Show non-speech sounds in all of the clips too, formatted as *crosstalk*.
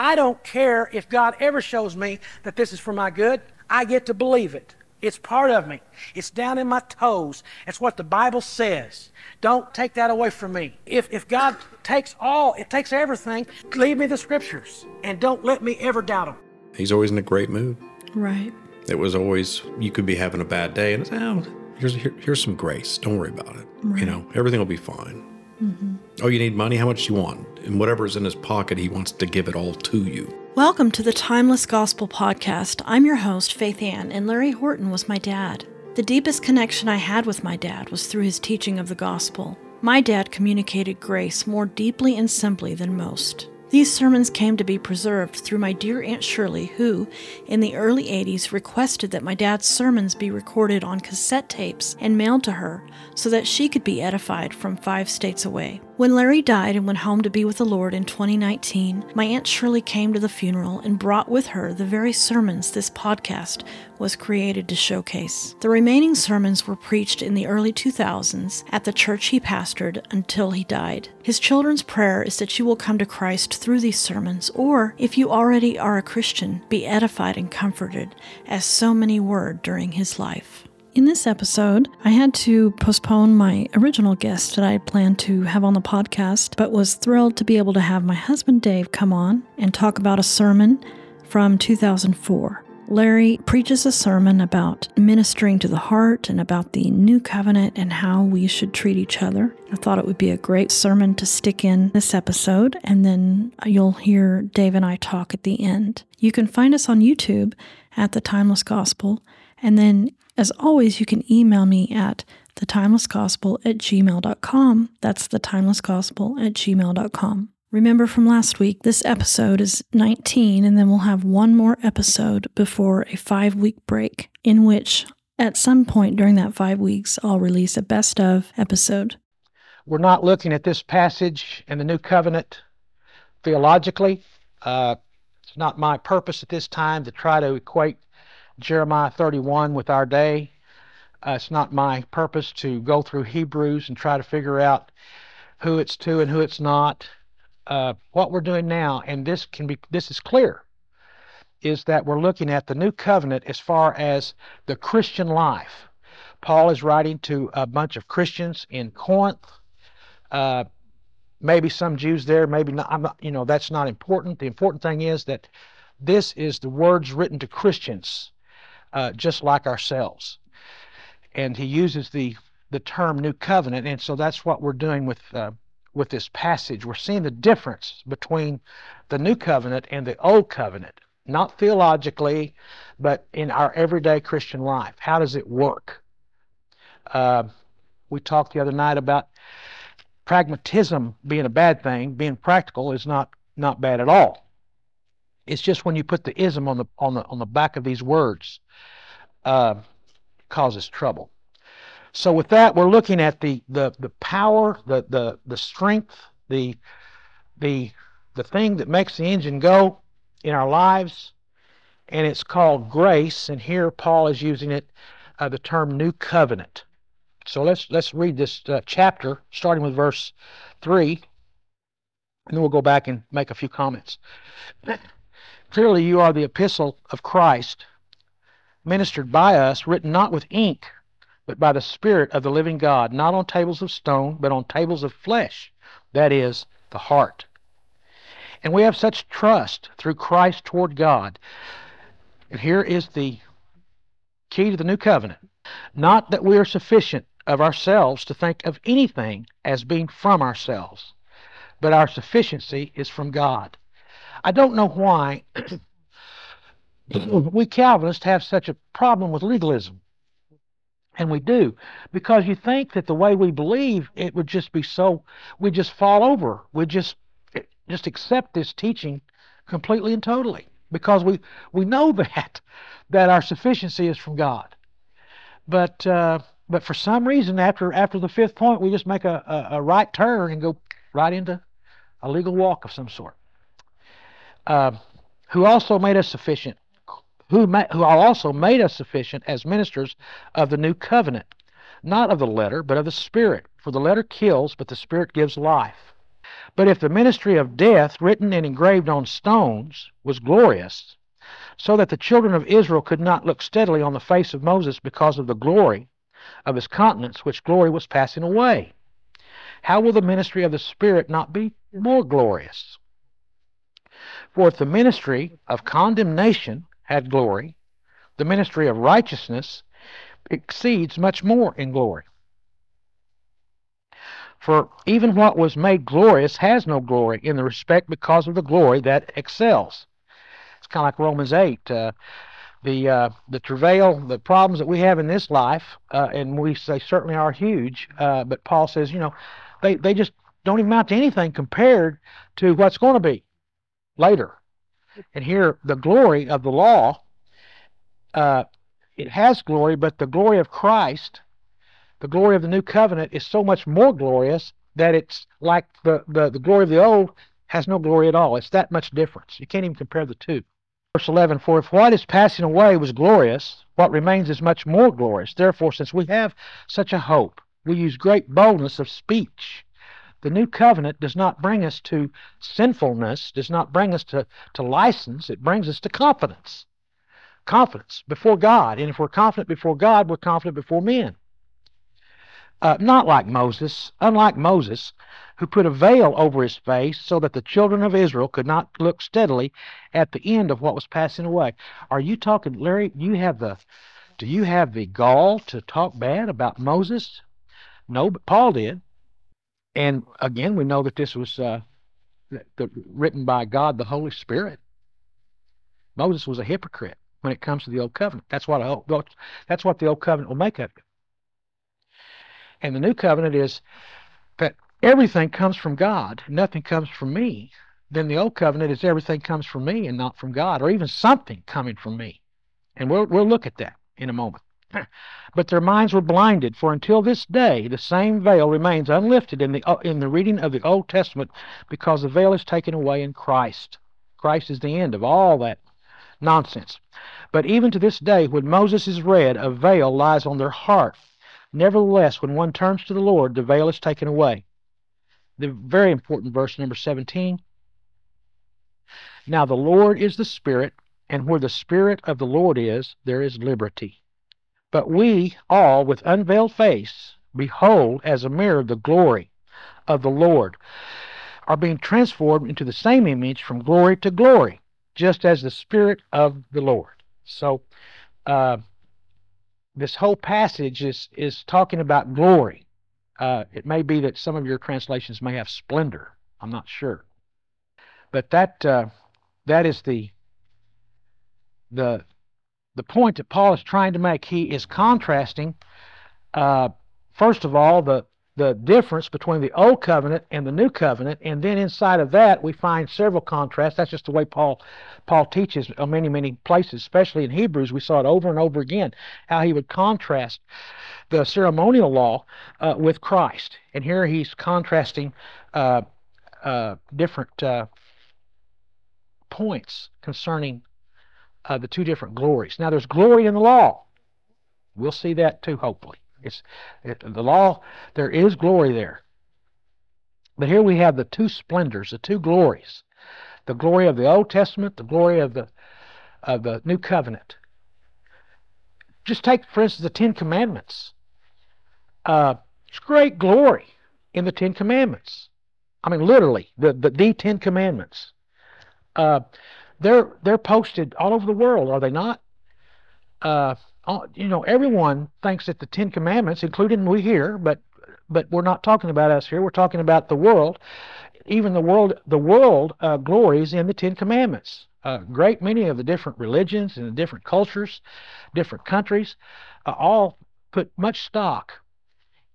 I don't care if God ever shows me that this is for my good. I get to believe it. It's part of me. It's down in my toes. It's what the Bible says. Don't take that away from me. If, if God takes all, it takes everything, leave me the scriptures and don't let me ever doubt them. He's always in a great mood. Right. It was always, you could be having a bad day and it's, oh, here's, here, here's some grace. Don't worry about it. You know, everything will be fine. Mm-hmm. Oh, you need money? How much do you want? And whatever's in his pocket, he wants to give it all to you. Welcome to the Timeless Gospel Podcast. I'm your host, Faith Ann, and Larry Horton was my dad. The deepest connection I had with my dad was through his teaching of the gospel. My dad communicated grace more deeply and simply than most. These sermons came to be preserved through my dear Aunt Shirley, who, in the early 80s, requested that my dad's sermons be recorded on cassette tapes and mailed to her so that she could be edified from five states away. When Larry died and went home to be with the Lord in 2019, my Aunt Shirley came to the funeral and brought with her the very sermons this podcast was created to showcase. The remaining sermons were preached in the early 2000s at the church he pastored until he died. His children's prayer is that you will come to Christ through these sermons, or if you already are a Christian, be edified and comforted, as so many were during his life. In this episode, I had to postpone my original guest that I had planned to have on the podcast, but was thrilled to be able to have my husband Dave come on and talk about a sermon from 2004. Larry preaches a sermon about ministering to the heart and about the new covenant and how we should treat each other. I thought it would be a great sermon to stick in this episode, and then you'll hear Dave and I talk at the end. You can find us on YouTube at The Timeless Gospel, and then, as always, you can email me at thetimelessgospel at gmail.com. That's thetimelessgospel at gmail.com. Remember from last week, this episode is 19, and then we'll have one more episode before a five week break, in which at some point during that five weeks, I'll release a best of episode. We're not looking at this passage in the New Covenant theologically. Uh, it's not my purpose at this time to try to equate Jeremiah 31 with our day. Uh, it's not my purpose to go through Hebrews and try to figure out who it's to and who it's not. Uh, what we're doing now, and this can be this is clear, is that we're looking at the new covenant as far as the Christian life. Paul is writing to a bunch of Christians in Corinth. Uh, maybe some Jews there, maybe not. I'm not. You know, that's not important. The important thing is that this is the words written to Christians, uh, just like ourselves. And he uses the the term new covenant, and so that's what we're doing with uh, with this passage. We're seeing the difference between the new covenant and the old covenant, not theologically, but in our everyday Christian life. How does it work? Uh, we talked the other night about pragmatism being a bad thing. Being practical is not not bad at all. It's just when you put the ism on the on the on the back of these words, uh, causes trouble. So with that, we're looking at the the the power, the the the strength, the the the thing that makes the engine go in our lives, and it's called grace. And here Paul is using it, uh, the term new covenant. So let's let's read this uh, chapter, starting with verse three, and then we'll go back and make a few comments. Clearly, you are the epistle of Christ, ministered by us, written not with ink but by the Spirit of the living God, not on tables of stone, but on tables of flesh, that is, the heart. And we have such trust through Christ toward God. And here is the key to the new covenant. Not that we are sufficient of ourselves to think of anything as being from ourselves, but our sufficiency is from God. I don't know why *clears throat* we Calvinists have such a problem with legalism. And we do because you think that the way we believe it would just be so we just fall over. We just just accept this teaching completely and totally because we we know *laughs* that that our sufficiency is from God. But uh, but for some reason after after the fifth point we just make a, a, a right turn and go right into a legal walk of some sort. Uh, who also made us sufficient who, ma- who also made us sufficient as ministers of the new covenant, not of the letter, but of the Spirit. For the letter kills, but the Spirit gives life. But if the ministry of death, written and engraved on stones, was glorious, so that the children of Israel could not look steadily on the face of Moses because of the glory of his countenance, which glory was passing away, how will the ministry of the Spirit not be more glorious? For if the ministry of condemnation had glory, the ministry of righteousness exceeds much more in glory. For even what was made glorious has no glory in the respect because of the glory that excels. It's kind of like Romans 8. Uh, the uh, the travail, the problems that we have in this life, uh, and we say certainly are huge. Uh, but Paul says, you know, they they just don't even amount to anything compared to what's going to be later. And here, the glory of the law, uh, it has glory, but the glory of Christ the glory of the new covenant is so much more glorious that it's like the, the, the glory of the old has no glory at all. It's that much difference. You can't even compare the two. Verse 11 For if what is passing away was glorious, what remains is much more glorious. Therefore, since we have such a hope, we use great boldness of speech. The new covenant does not bring us to sinfulness, does not bring us to, to license, it brings us to confidence. Confidence before God. And if we're confident before God, we're confident before men. Uh, not like Moses, unlike Moses, who put a veil over his face so that the children of Israel could not look steadily at the end of what was passing away. Are you talking, Larry? You have the, do you have the gall to talk bad about Moses? No, but Paul did. And again, we know that this was uh, the, written by God, the Holy Spirit. Moses was a hypocrite when it comes to the old covenant. That's what a, that's what the old covenant will make of you. And the new covenant is that everything comes from God, nothing comes from me. Then the old covenant is everything comes from me and not from God, or even something coming from me. And we'll, we'll look at that in a moment. *laughs* but their minds were blinded, for until this day the same veil remains unlifted in the, uh, in the reading of the Old Testament because the veil is taken away in Christ. Christ is the end of all that nonsense. But even to this day, when Moses is read, a veil lies on their heart Nevertheless, when one turns to the Lord, the veil is taken away. The very important verse, number 17. Now the Lord is the Spirit, and where the Spirit of the Lord is, there is liberty. But we all, with unveiled face, behold as a mirror the glory of the Lord, are being transformed into the same image from glory to glory, just as the Spirit of the Lord. So, uh, this whole passage is is talking about glory. Uh, it may be that some of your translations may have splendor. I'm not sure, but that uh, that is the the the point that Paul is trying to make. He is contrasting, uh, first of all, the the difference between the old covenant and the new covenant, and then inside of that we find several contrasts. That's just the way Paul Paul teaches on many many places, especially in Hebrews. We saw it over and over again how he would contrast the ceremonial law uh, with Christ, and here he's contrasting uh, uh, different uh, points concerning uh, the two different glories. Now, there's glory in the law. We'll see that too, hopefully. It's it, the law. There is glory there. But here we have the two splendors, the two glories, the glory of the Old Testament, the glory of the of the New Covenant. Just take, for instance, the Ten Commandments. Uh, it's great glory in the Ten Commandments. I mean, literally, the the, the Ten Commandments. Uh, they're they're posted all over the world, are they not? Uh, you know, everyone thinks that the Ten Commandments, including we here, but but we're not talking about us here. We're talking about the world. Even the world, the world uh, glories in the Ten Commandments. A great many of the different religions and the different cultures, different countries, uh, all put much stock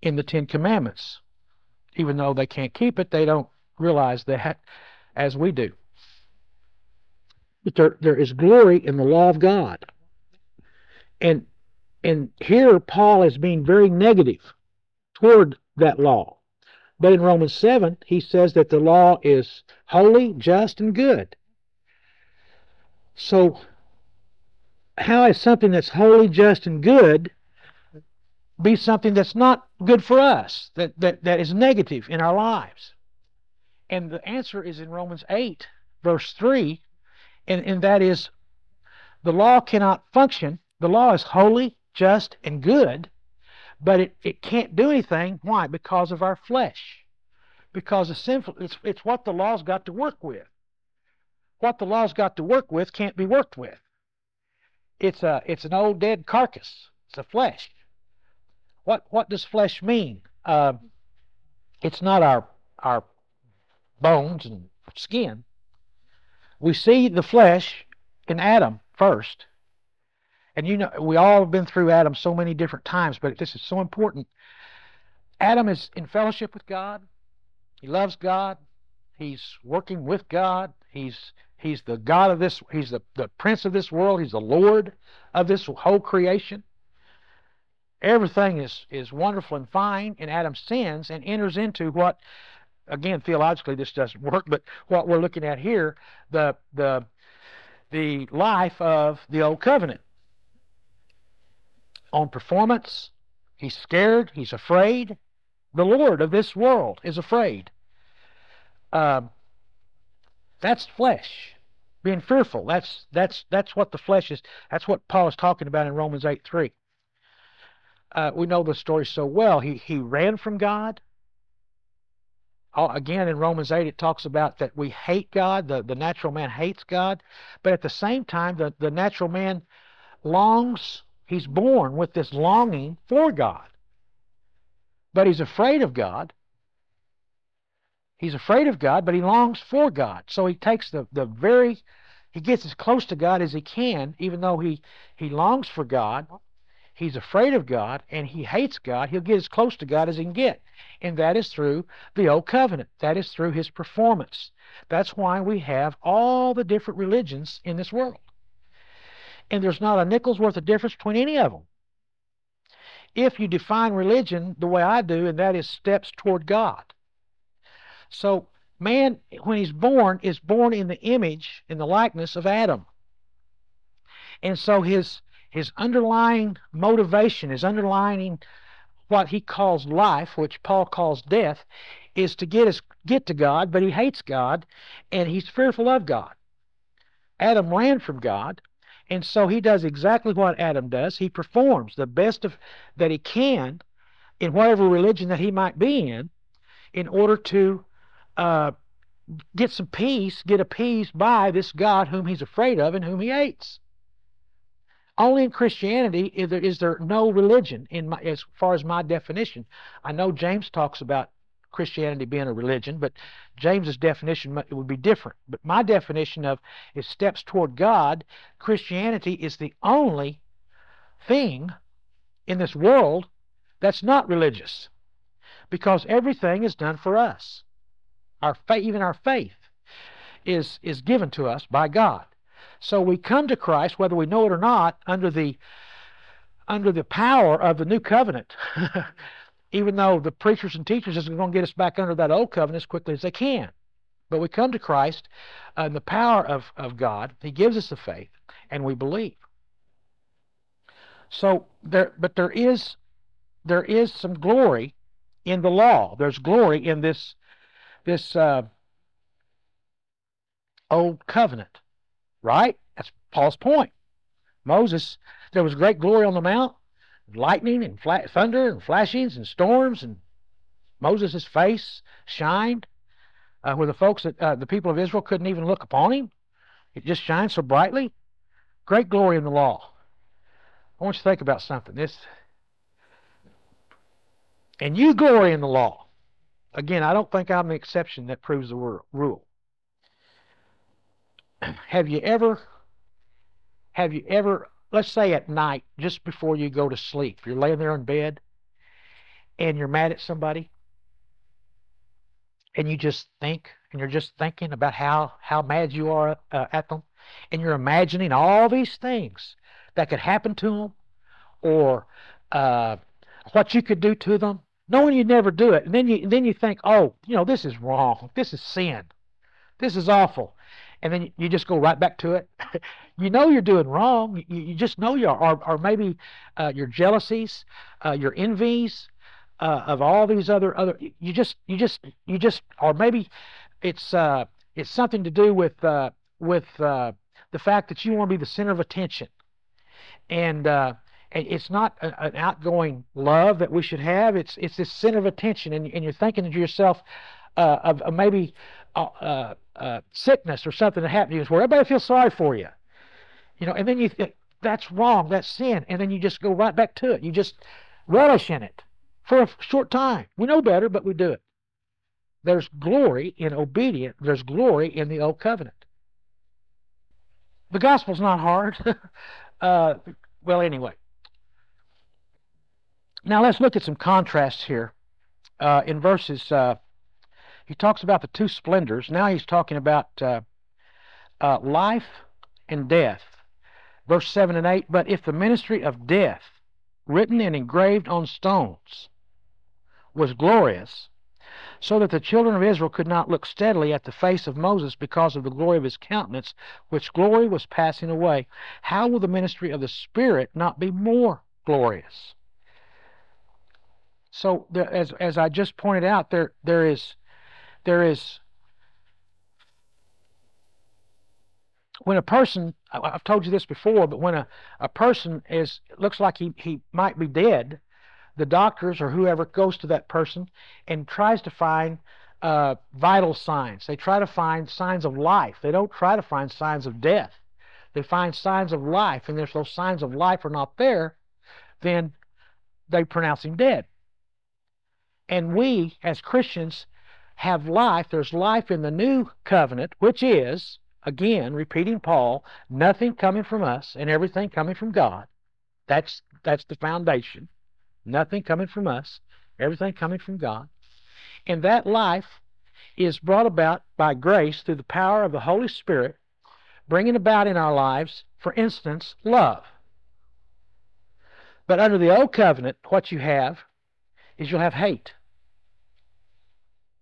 in the Ten Commandments. Even though they can't keep it, they don't realize that as we do. But there, there is glory in the law of God. And and here Paul is being very negative toward that law. But in Romans 7, he says that the law is holy, just, and good. So, how is something that's holy, just, and good be something that's not good for us, that, that, that is negative in our lives? And the answer is in Romans 8, verse 3, and, and that is the law cannot function. The law is holy, just, and good, but it, it can't do anything. Why? Because of our flesh. Because it's sinful. It's, it's what the law's got to work with. What the law's got to work with can't be worked with. It's a it's an old dead carcass. It's a flesh. What what does flesh mean? Uh, it's not our our bones and skin. We see the flesh in Adam first. And you know, we all have been through Adam so many different times, but this is so important. Adam is in fellowship with God. He loves God. He's working with God. He's he's the God of this. He's the, the prince of this world. He's the Lord of this whole creation. Everything is is wonderful and fine, and Adam sins and enters into what, again, theologically this doesn't work, but what we're looking at here, the the the life of the old covenant. On performance, he's scared, he's afraid. The Lord of this world is afraid. Um, that's flesh. Being fearful. That's that's that's what the flesh is. That's what Paul is talking about in Romans 8 3. Uh, we know the story so well. He he ran from God. Again, in Romans 8, it talks about that we hate God. The, the natural man hates God. But at the same time, the, the natural man longs, he's born with this longing for God. But he's afraid of God. He's afraid of God, but he longs for God. So he takes the, the very, he gets as close to God as he can, even though he, he longs for God. He's afraid of God and he hates God. He'll get as close to God as he can get. And that is through the Old Covenant. That is through his performance. That's why we have all the different religions in this world. And there's not a nickel's worth of difference between any of them. If you define religion the way I do, and that is steps toward God. So man, when he's born, is born in the image, in the likeness of Adam. And so his his underlying motivation, his underlying what he calls life, which Paul calls death, is to get get to God, but he hates God and he's fearful of God. Adam ran from God, and so he does exactly what Adam does. He performs the best of that he can in whatever religion that he might be in, in order to uh, get some peace, get appeased by this God whom he's afraid of and whom he hates. Only in Christianity is there, is there no religion, in my, as far as my definition. I know James talks about Christianity being a religion, but James's definition would be different. But my definition of is steps toward God. Christianity is the only thing in this world that's not religious, because everything is done for us. Our faith, even our faith, is is given to us by God. So we come to Christ, whether we know it or not, under the under the power of the new covenant. *laughs* Even though the preachers and teachers is going to get us back under that old covenant as quickly as they can. But we come to Christ and the power of, of God. He gives us the faith, and we believe. So there, but there is there is some glory in the law. There's glory in this this uh, old covenant. Right? That's Paul's point. Moses, there was great glory on the mount, lightning and thunder and flashings and storms, and Moses' face shined uh, where the folks that uh, the people of Israel couldn't even look upon him. It just shined so brightly. Great glory in the law. I want you to think about something. This, and you glory in the law. Again, I don't think I'm the exception that proves the rule *clears throat* have you ever have you ever let's say at night just before you go to sleep you're laying there in bed and you're mad at somebody and you just think and you're just thinking about how how mad you are uh, at them and you're imagining all these things that could happen to them or uh, what you could do to them knowing you'd never do it. And then you then you think oh you know this is wrong. This is sin. This is awful and then you just go right back to it. *laughs* you know you're doing wrong. You, you just know you are, or, or maybe uh, your jealousies, uh, your envies uh, of all these other other. You just you just you just or maybe it's uh, it's something to do with uh, with uh, the fact that you want to be the center of attention, and it's not an outgoing love that we should have. It's it's this center of attention, and, and you're thinking to yourself uh, of, of maybe uh, uh, uh, sickness or something that happened to you, where everybody feels sorry for you, you know, and then you think that's wrong, that's sin, and then you just go right back to it. You just relish in it for a short time. We know better, but we do it. There's glory in obedience. There's glory in the old covenant. The gospel's not hard. *laughs* uh, well, anyway. Now let's look at some contrasts here. Uh, in verses, uh, he talks about the two splendors. Now he's talking about uh, uh, life and death. Verse 7 and 8 But if the ministry of death, written and engraved on stones, was glorious, so that the children of Israel could not look steadily at the face of Moses because of the glory of his countenance, which glory was passing away, how will the ministry of the Spirit not be more glorious? So, there, as as I just pointed out, there there is there is when a person I've told you this before, but when a, a person is looks like he, he might be dead, the doctors or whoever goes to that person and tries to find uh, vital signs. They try to find signs of life. They don't try to find signs of death. They find signs of life, and if those signs of life are not there, then they pronounce him dead. And we, as Christians, have life. There's life in the new covenant, which is, again, repeating Paul, nothing coming from us and everything coming from God. That's that's the foundation. Nothing coming from us, everything coming from God. And that life is brought about by grace through the power of the Holy Spirit, bringing about in our lives, for instance, love. But under the old covenant, what you have is you'll have hate.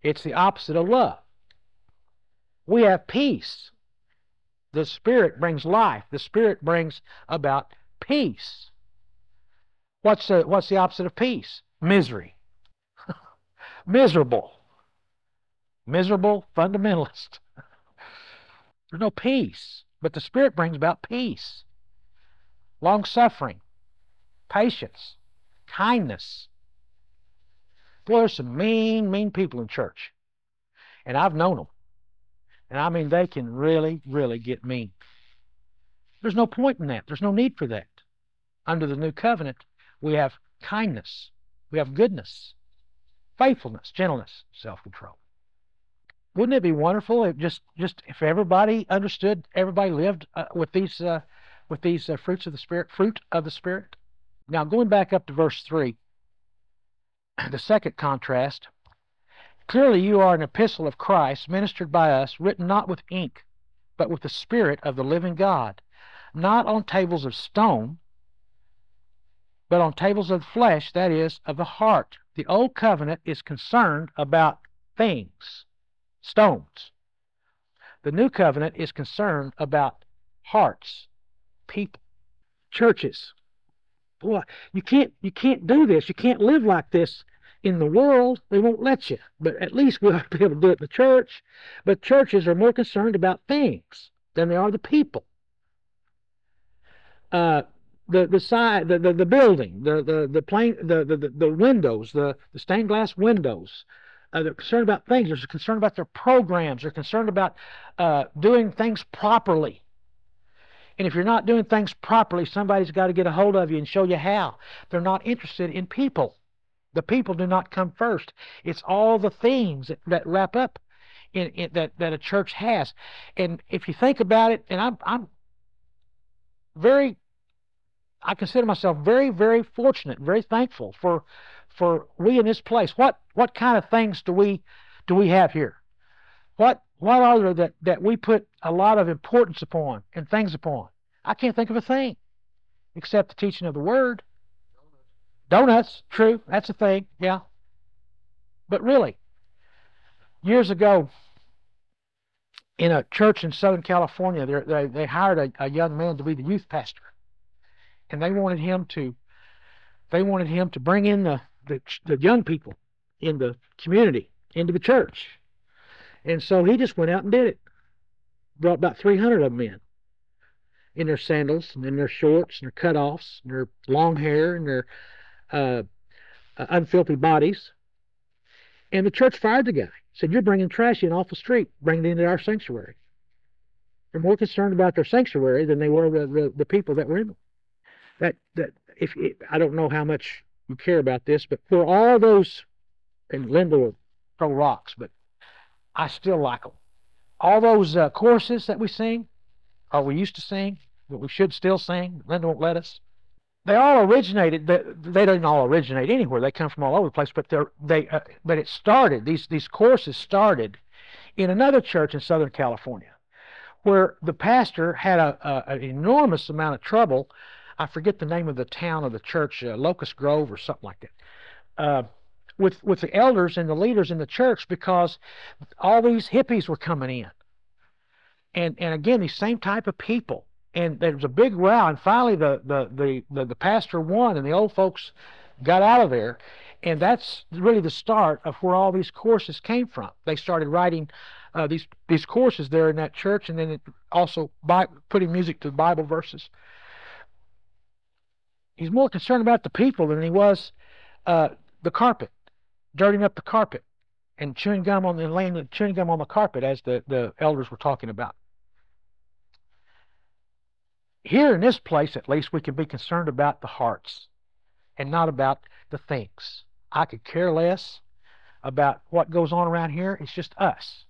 It's the opposite of love. We have peace. The Spirit brings life. The Spirit brings about peace. What's the, what's the opposite of peace? Misery. *laughs* Miserable. Miserable fundamentalist. *laughs* There's no peace. But the Spirit brings about peace, long suffering, patience, kindness, Boy, there's some mean, mean people in church. And I've known them. And I mean, they can really, really get mean. There's no point in that. There's no need for that. Under the new covenant, we have kindness, we have goodness, faithfulness, gentleness, self-control. Wouldn't it be wonderful if just just if everybody understood, everybody lived uh, with these uh, with these uh, fruits of the spirit, fruit of the spirit? Now going back up to verse three, the second contrast clearly you are an epistle of Christ, ministered by us, written not with ink, but with the Spirit of the living God, not on tables of stone, but on tables of flesh, that is, of the heart. The old covenant is concerned about things, stones. The new covenant is concerned about hearts, people, churches, boy, you can't you can't do this. You can't live like this in the world. They won't let you. But at least we ought *laughs* to be able to do it in the church. But churches are more concerned about things than they are the people. Uh, the the side the, the, the building the the the plane the, the the windows the the stained glass windows uh, they're concerned about things they're concerned about their programs they're concerned about uh, doing things properly and if you're not doing things properly, somebody's got to get a hold of you and show you how. They're not interested in people. The people do not come first. It's all the things that, that wrap up in, in, that that a church has. And if you think about it, and I'm I'm very I consider myself very very fortunate, very thankful for for we in this place. What what kind of things do we do we have here? What what are there that, that we put a lot of importance upon and things upon? I can't think of a thing except the teaching of the Word. Donuts, true, that's a thing, yeah. But really, years ago, in a church in Southern California, they, they hired a, a young man to be the youth pastor, and they wanted him to they wanted him to bring in the, the, the young people in the community into the church And so he just went out and did it. Brought about 300 of them in, in their sandals and in their shorts and their cutoffs and their long hair and their uh, uh, unfilthy bodies. And the church fired the guy. Said, "You're bringing trash in off the street, bringing it into our sanctuary." They're more concerned about their sanctuary than they were the, the, the people that were in them. That that if it, I don't know how much you care about this, but for all those, and Linda will throw rocks, but I still like them. All those uh, choruses that we sing, or we used to sing, that we should still sing, Linda won't let us. They all originated. They, they don't all originate anywhere. They come from all over the place. But they, uh, but it started. These these courses started in another church in Southern California, where the pastor had a, a an enormous amount of trouble. I forget the name of the town of the church, uh, Locust Grove or something like that. Uh, with with the elders and the leaders in the church because all these hippies were coming in. And and again, these same type of people. And there was a big row, and finally the the the the, the pastor won, and the old folks got out of there. And that's really the start of where all these courses came from. They started writing uh, these these courses there in that church, and then it also by putting music to the Bible verses. He's more concerned about the people than he was uh, the carpet dirtying up the carpet and chewing gum on the chewing gum on the carpet as the, the elders were talking about. Here in this place, at least, we can be concerned about the hearts and not about the things. I could care less about what goes on around here. It's just us.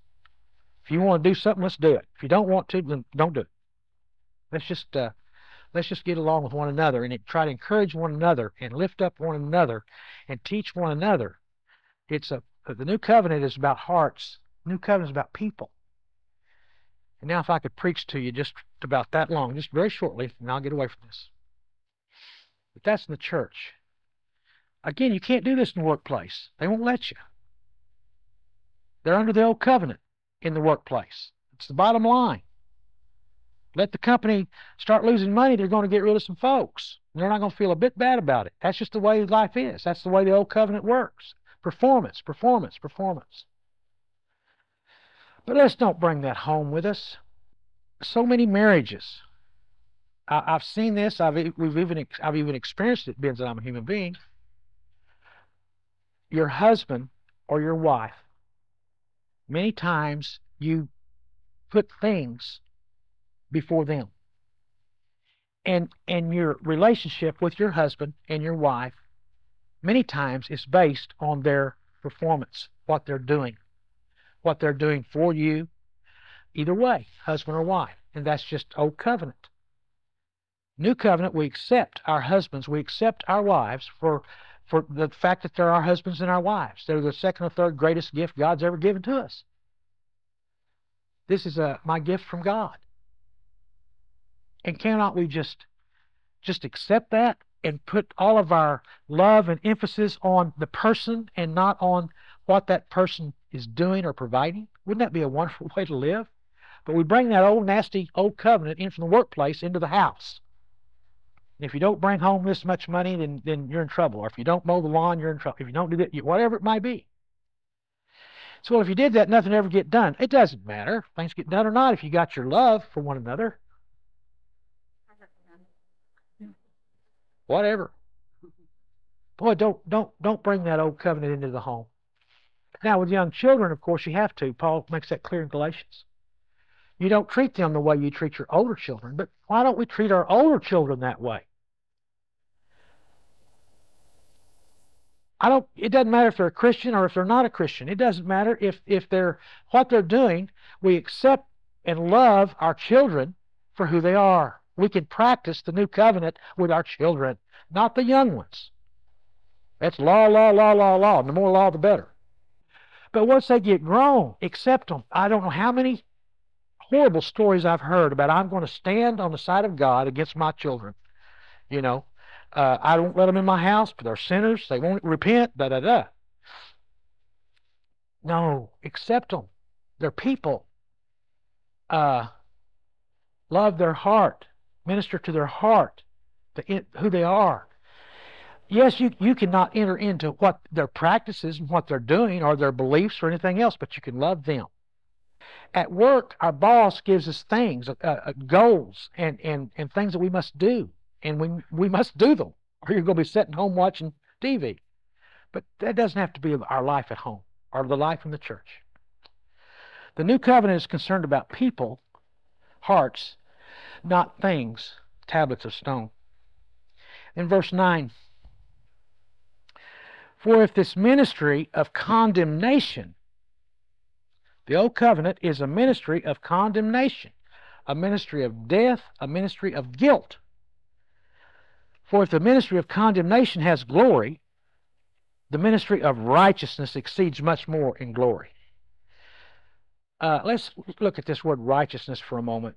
If you want to do something, let's do it. If you don't want to, then don't do it. Let's just uh, let's just get along with one another and try to encourage one another and lift up one another and teach one another it's a the new covenant is about hearts. New covenant is about people. And now, if I could preach to you just about that long, just very shortly, and I'll get away from this. But that's in the church. Again, you can't do this in the workplace. They won't let you. They're under the old covenant in the workplace. It's the bottom line. Let the company start losing money, they're going to get rid of some folks. They're not going to feel a bit bad about it. That's just the way life is. That's the way the old covenant works. Performance, performance, performance. But let's don't bring that home with us. So many marriages. I, have seen this. I've we've even I've even experienced it. Being that I'm a human being. Your husband or your wife. Many times you put things before them. And and your relationship with your husband and your wife many times it's based on their performance, what they're doing, what they're doing for you, either way, husband or wife. And that's just old covenant. New covenant, we accept our husbands, we accept our wives for for the fact that they're our husbands and our wives. They're the second or third greatest gift God's ever given to us. This is a, my gift from God. And cannot we just just accept that and put all of our love and emphasis on the person and not on what that person is doing or providing? Wouldn't that be a wonderful *laughs* way to live? But we bring that old nasty old covenant in from the workplace into the house. And if you don't bring home this much money, then then you're in trouble. Or if you don't mow the lawn, you're in trouble. If you don't do that, whatever it might be. So well, if you did that, nothing ever get done. It doesn't matter things get done or not. If you got your love for one another, whatever. Boy, don't don't don't bring that old covenant into the home. Now, with young children, of course, you have to. Paul makes that clear in Galatians. You don't treat them the way you treat your older children, but why don't we treat our older children that way? I don't it doesn't matter if they're a Christian or if they're not a Christian. It doesn't matter if if they're what they're doing, we accept and love our children for who they are we can practice the new covenant with our children, not the young ones. That's law, law, law, law, law. And the more law, the better. But once they get grown, accept them. I don't know how many horrible stories I've heard about I'm going to stand on the side of God against my children. You know, uh, I don't let them in my house, but they're sinners. They won't repent, da da da. No, accept them. They're people. Uh, love their heart minister to their heart, to who they are. Yes, you, you cannot enter into what their practices and what they're doing or their beliefs or anything else, but you can love them. At work, our boss gives us things, uh, uh, goals, and, and, and things that we must do, and we, we must do them, or you're going to be sitting home watching TV. But that doesn't have to be our life at home or the life in the church. The new covenant is concerned about people, hearts, not things, tablets of stone. In verse 9, for if this ministry of condemnation, the old covenant is a ministry of condemnation, a ministry of death, a ministry of guilt. For if the ministry of condemnation has glory, the ministry of righteousness exceeds much more in glory. Uh, let's look at this word righteousness for a moment.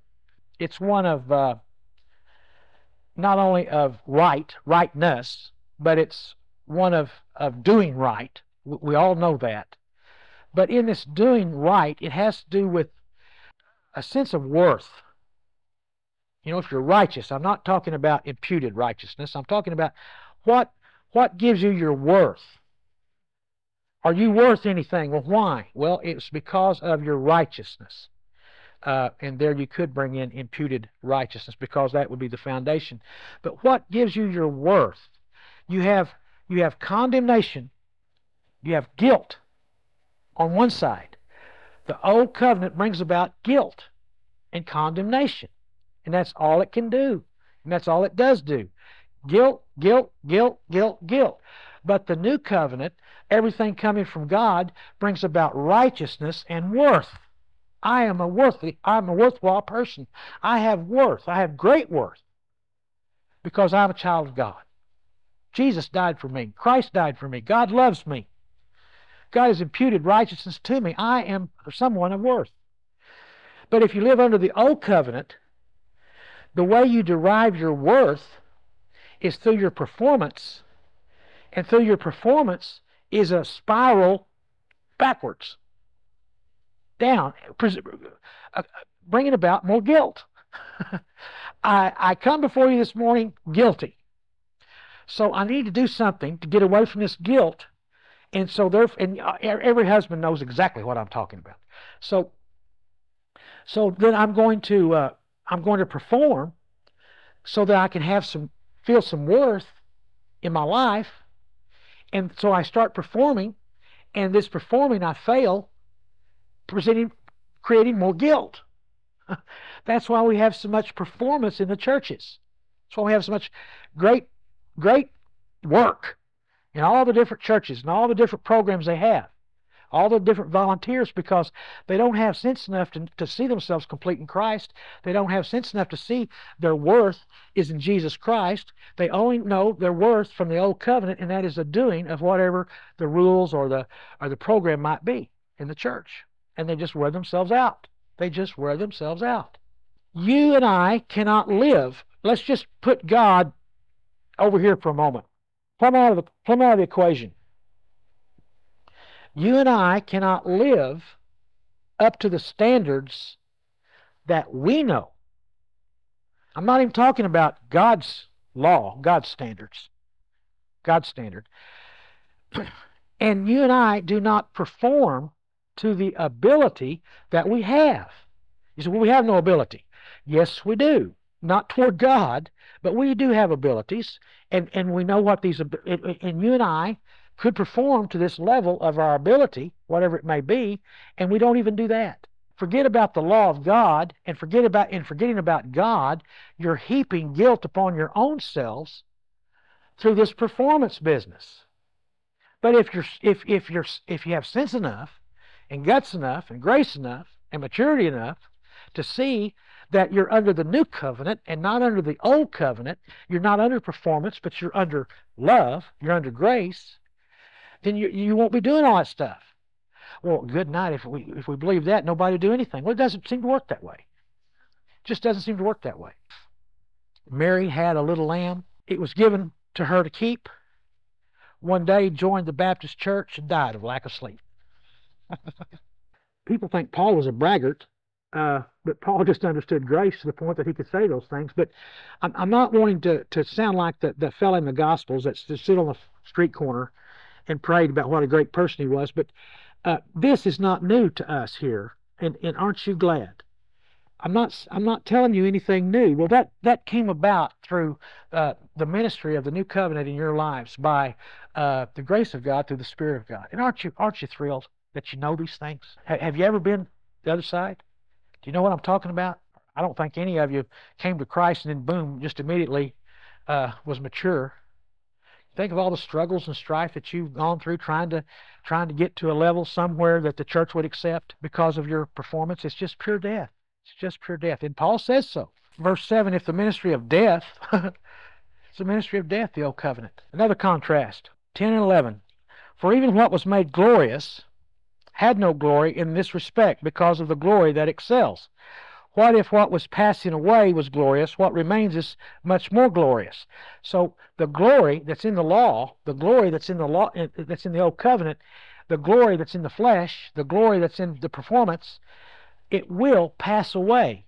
It's one of uh, not only of right, rightness, but it's one of, of doing right. We all know that. But in this doing right, it has to do with a sense of worth. You know, if you're righteous, I'm not talking about imputed righteousness. I'm talking about what what gives you your worth. Are you worth anything? Well, why? Well, it's because of your righteousness. Uh, and there you could bring in imputed righteousness because that would be the foundation. But what gives you your worth? You have you have condemnation, you have guilt on one side. The old covenant brings about guilt and condemnation, and that's all it can do, and that's all it does do. Guilt, guilt, guilt, guilt, guilt. But the new covenant, everything coming from God, brings about righteousness and worth. I am a worthy, I'm a worthwhile person. I have worth. I have great worth because I'm a child of God. Jesus died for me. Christ died for me. God loves me. God has imputed righteousness to me. I am someone of worth. But if you live under the old covenant, the way you derive your worth is through your performance and through your performance is a spiral backwards, down, uh, bringing about more guilt. *laughs* I, I come before you this morning guilty. So I need to do something to get away from this guilt. And so there, and uh, every husband knows exactly what I'm talking about. So, so then I'm going to, uh, I'm going to perform so that I can have some, feel some worth in my life and so I start performing, and this performing I fail, presenting, creating more guilt. *laughs* That's why we have so much performance in the churches. That's why we have so much great, great work in all the different churches and all the different programs they have all the different volunteers because they don't have sense enough to, to see themselves complete in Christ. They don't have sense enough to see their worth is in Jesus Christ. They only know their worth from the old covenant, and that is the doing of whatever the rules or the or the program might be in the church. And they just wear themselves out. They just wear themselves out. You and I cannot live. Let's just put God over here for a moment. Plumb out of the out of the equation. You and I cannot live up to the standards that we know. I'm not even talking about God's law, God's standards. God's standard. *clears throat* and you and I do not perform to the ability that we have. You say, well, we have no ability. Yes, we do. Not toward God, but we do have abilities, and, and we know what these, and you and I could perform to this level of our ability, whatever it may be, and we don't even do that. Forget about the law of God and forget about in forgetting about God, you're heaping guilt upon your own selves through this performance business. But if you're if if you're if you have sense enough and guts enough and grace enough and maturity enough to see that you're under the new covenant and not under the old covenant, you're not under performance, but you're under love, you're under grace, then you, you won't be doing all that stuff. Well, good night. If we if we believe that, nobody will do anything. Well, it doesn't seem to work that way. It just doesn't seem to work that way. Mary had a little lamb. It was given to her to keep. One day, joined the Baptist church and died of lack of sleep. People think Paul was a braggart, uh, but Paul just understood grace to the point that he could say those things. But I'm, I'm not wanting to, to sound like the, the fellow in the Gospels that sit on the street corner and prayed about what a great person he was. But uh, this is not new to us here And, and aren't you glad? I'm not I'm not telling you anything new. Well, that that came about through uh, the ministry of the new covenant in your lives by uh, the grace of God through the Spirit of God. And aren't you aren't you thrilled that you know these things? Ha- have you ever been the other side? Do you know what I'm talking about? I don't think any of you came to Christ and then boom, just immediately uh, was mature. Think of all the struggles and strife that you've gone through trying to trying to get to a level somewhere that the church would accept because of your performance. It's just pure death. It's just pure death. And Paul says so. Verse 7 if the ministry of death, *laughs* it's the ministry of death, the old covenant. Another contrast 10 and 11. For even what was made glorious had no glory in this respect because of the glory that excels. What if what was passing away was glorious? What remains is much more glorious. So the glory that's in the law, the glory that's in the law, eh, that's in the old covenant, the glory that's in the flesh, the glory that's in the performance, it will pass away.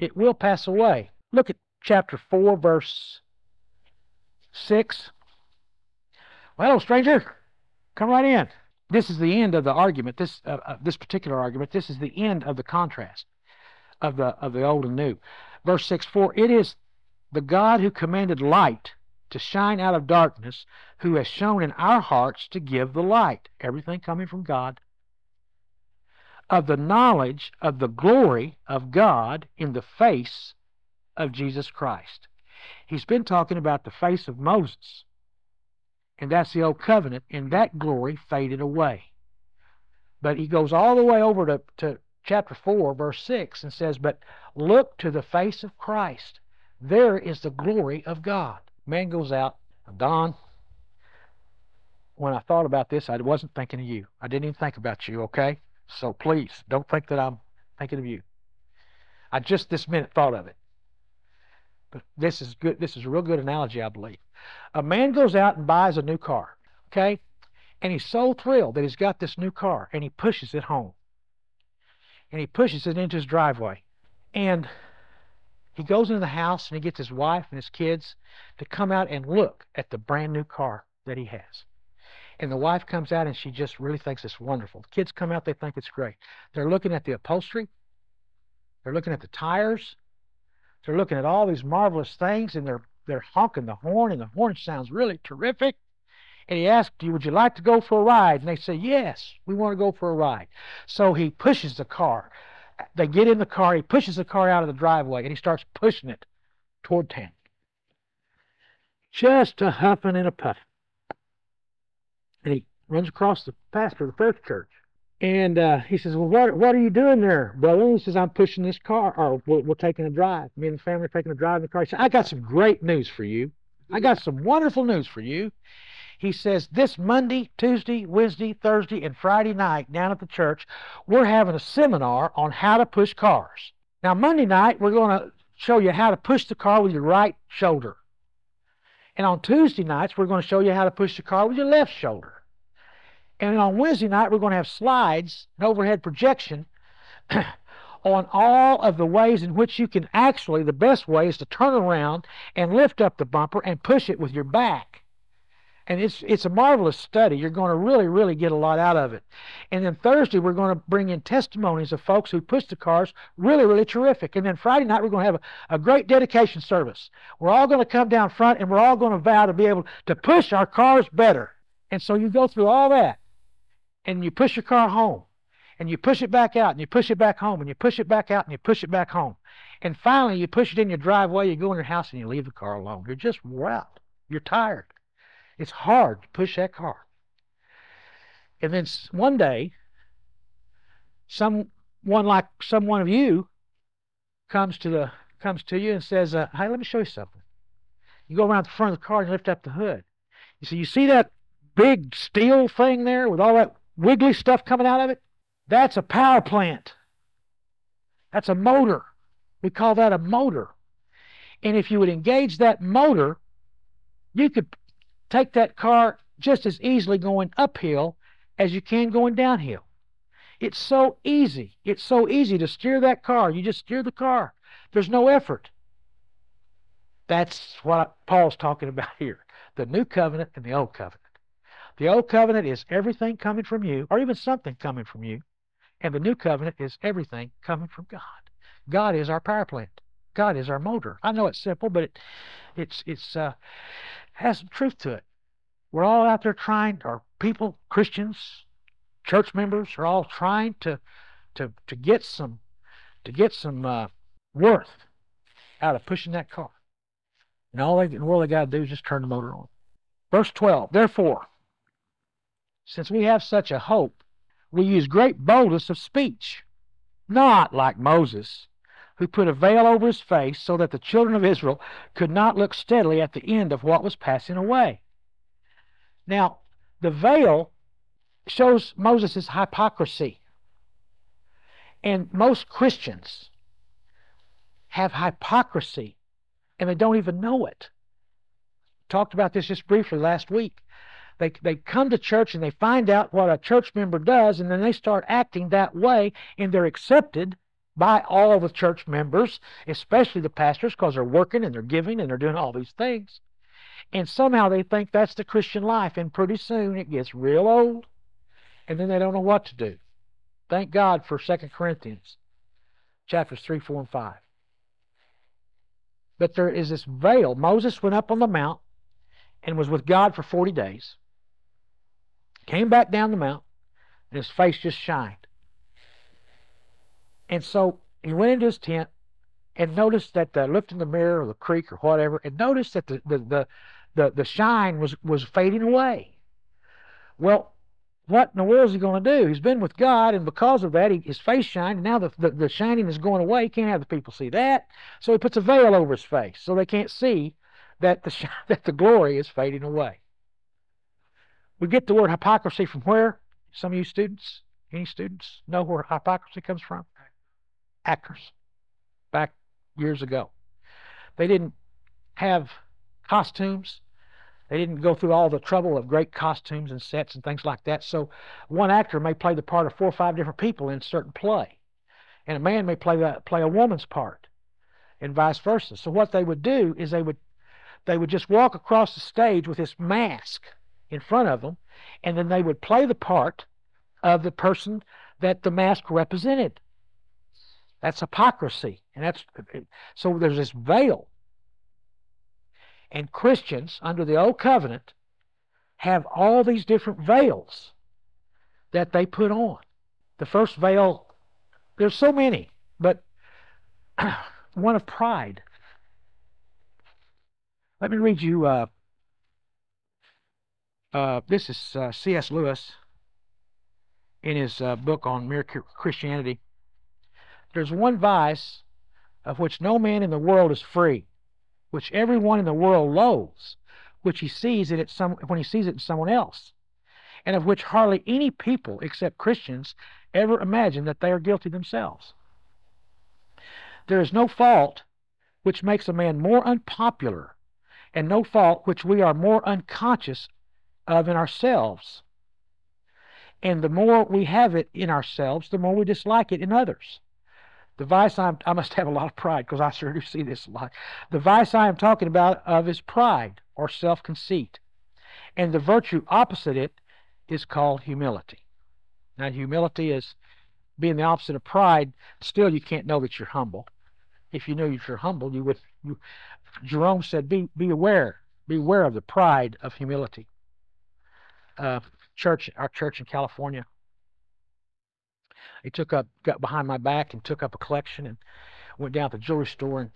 It will pass away. Look at chapter 4, verse 6. Well, stranger, come right in. This is the end of the argument, this, uh, uh, this particular argument. This is the end of the contrast of the, of the old and new. Verse 6 For it is the God who commanded light to shine out of darkness, who has shown in our hearts to give the light. Everything coming from God of the knowledge of the glory of God in the face of Jesus Christ. He's been talking about the face of Moses, and that's the old covenant, and that glory faded away. But he goes all the way over to, to chapter 4, verse 6, and says, But look to the face of Christ. There is the glory of God. Man goes out, Don, when I thought about this, I wasn't thinking of you. I didn't even think about you, okay? So please don't think that I'm thinking of you. I just this minute thought of it. But this is good. This is a real good analogy, I believe. A man goes out and buys a new car, okay? And he's so thrilled that he's got this new car, and he pushes it home. And he pushes it into his driveway. And he goes into the house and he gets his wife and his kids to come out and look at the brand new car that he has. And the wife comes out and she just really thinks it's wonderful. The kids come out, they think it's great. They're looking at the upholstery, they're looking at the tires, they're looking at all these marvelous things, and they're they're honking the horn, and the horn sounds really terrific. And he asked, Would you like to go for a ride? And they say, Yes, we want to go for a ride. So he pushes the car. They get in the car, he pushes the car out of the driveway, and he starts pushing it toward town. Just a huffing and a puffing and he runs across the pastor of the first church. And uh, he says, "Well, what what are you doing there, brother?" He says, "I'm pushing this car, or we're, we're taking a drive. Me and the family are taking a drive in the car." He said, "I got some great news for you. I got some wonderful news for you." He says, "This Monday, Tuesday, Wednesday, Thursday, and Friday night down at the church, we're having a seminar on how to push cars. Now, Monday night, we're going to show you how to push the car with your right shoulder." And on Tuesday nights, we're going to show you how to push the car with your left shoulder. And on Wednesday night, we're going to have slides, an overhead projection *clears throat* on all of the ways in which you can actually, the best way is to turn around and lift up the bumper and push it with your back. And it's it's a marvelous study. You're going to really, really get a lot out of it. And then Thursday, we're going to bring in testimonies of folks who pushed the cars really, really terrific. And then Friday night, we're going to have a, a great dedication service. We're all going to come down front and we're all going to vow to be able to push our cars better. And so you go through all that and you push your car home and you push it back out and you push it back home and you push it back out and you push it back home. And finally, you push it in your driveway, you go in your house and you leave the car alone. You're just wore out. You're tired. It's hard to push that car. And then one day, someone like someone of you comes to the comes to you and says, uh, "Hey, let me show you something." You go around the front of the car and lift up the hood. You see, you see that big steel thing there with all that wiggly stuff coming out of it? That's a power plant. That's a motor. We call that a motor. And if you would engage that motor, you could take that car just as easily going uphill as you can going downhill. It's so easy. It's so easy to steer that car. You just steer the car. There's no effort. That's what Paul's talking about here the new covenant and the old covenant. The old covenant is everything coming from you, or even something coming from you, And the new covenant is everything coming from God. God is our power plant. God is our motor. I know it's simple, but it, it's it's uh, has some truth to it. We're all out there trying, or people, Christians, church members, are all trying to to to get some to get some uh, worth out of pushing that car. And all they, in the world they got to do is just turn the motor on. Verse 12. Therefore, since we have such a hope, we use great boldness of speech, not like Moses, who put a veil over his face so that the children of Israel could not look steadily at the end of what was passing away. Now, the veil shows Moses' hypocrisy. And most Christians have hypocrisy and they don't even know it. Talked about this just briefly last week. They, they come to church and they find out what a church member does, and then they start acting that way, and they're accepted by all the church members, especially the pastors, because they're working and they're giving and they're doing all these things. And somehow they think that's the Christian life, and pretty soon it gets real old, and then they don't know what to do. Thank God for 2 Corinthians chapters 3, 4, and 5. But there is this veil. Moses went up on the mount and was with God for 40 days. Came back down the mount, and his face just shined. And so he went into his tent and noticed that uh, looked in the mirror or the creek or whatever, and noticed that the the the the, the shine was was fading away. Well, what in the world is he going to do? He's been with God, and because of that, he, his face shined, and now the, the, the shining is going away. He can't have the people see that. So he puts a veil over his face so they can't see that the, *laughs* that the glory is fading away. We get the word hypocrisy from where? Some of you students, any students, know where hypocrisy comes from? Actors, back years ago. They didn't have costumes they didn't go through all the trouble of great costumes and sets and things like that. So one actor may play the part of four or five different people in a certain play. And a man may play that play a woman's part and vice versa. So what they would do is they would they would just walk across the stage with this mask in front of them, and then they would play the part of the person that the mask represented. That's hypocrisy. And that's so there's this veil and Christians under the Old Covenant have all these different veils that they put on. The first veil, there's so many, but *clears throat* one of pride. Let me read you. Uh, uh, this is uh, C.S. Lewis in his uh, book on mere Christianity. There's one vice of which no man in the world is free which everyone in the world loathes, which he sees in it some when he sees it in someone else, and of which hardly any people except Christians ever imagine that they are guilty themselves. There is no fault which makes a man more unpopular, and no fault which we are more unconscious of in ourselves. And the more we have it in ourselves, the more we dislike it in others. The vice I'm, I must have a lot of pride because I sure do see this a lot. The vice I am talking about of is pride or self conceit. And the virtue opposite it is called humility. Now, humility is being the opposite of pride. Still, you can't know that you're humble. If you knew that you're humble, you would. You, Jerome said, "Be be aware, be aware of the pride of humility." Uh, church, our church in California, he took up, got behind my back and took up a collection and went down to the jewelry store and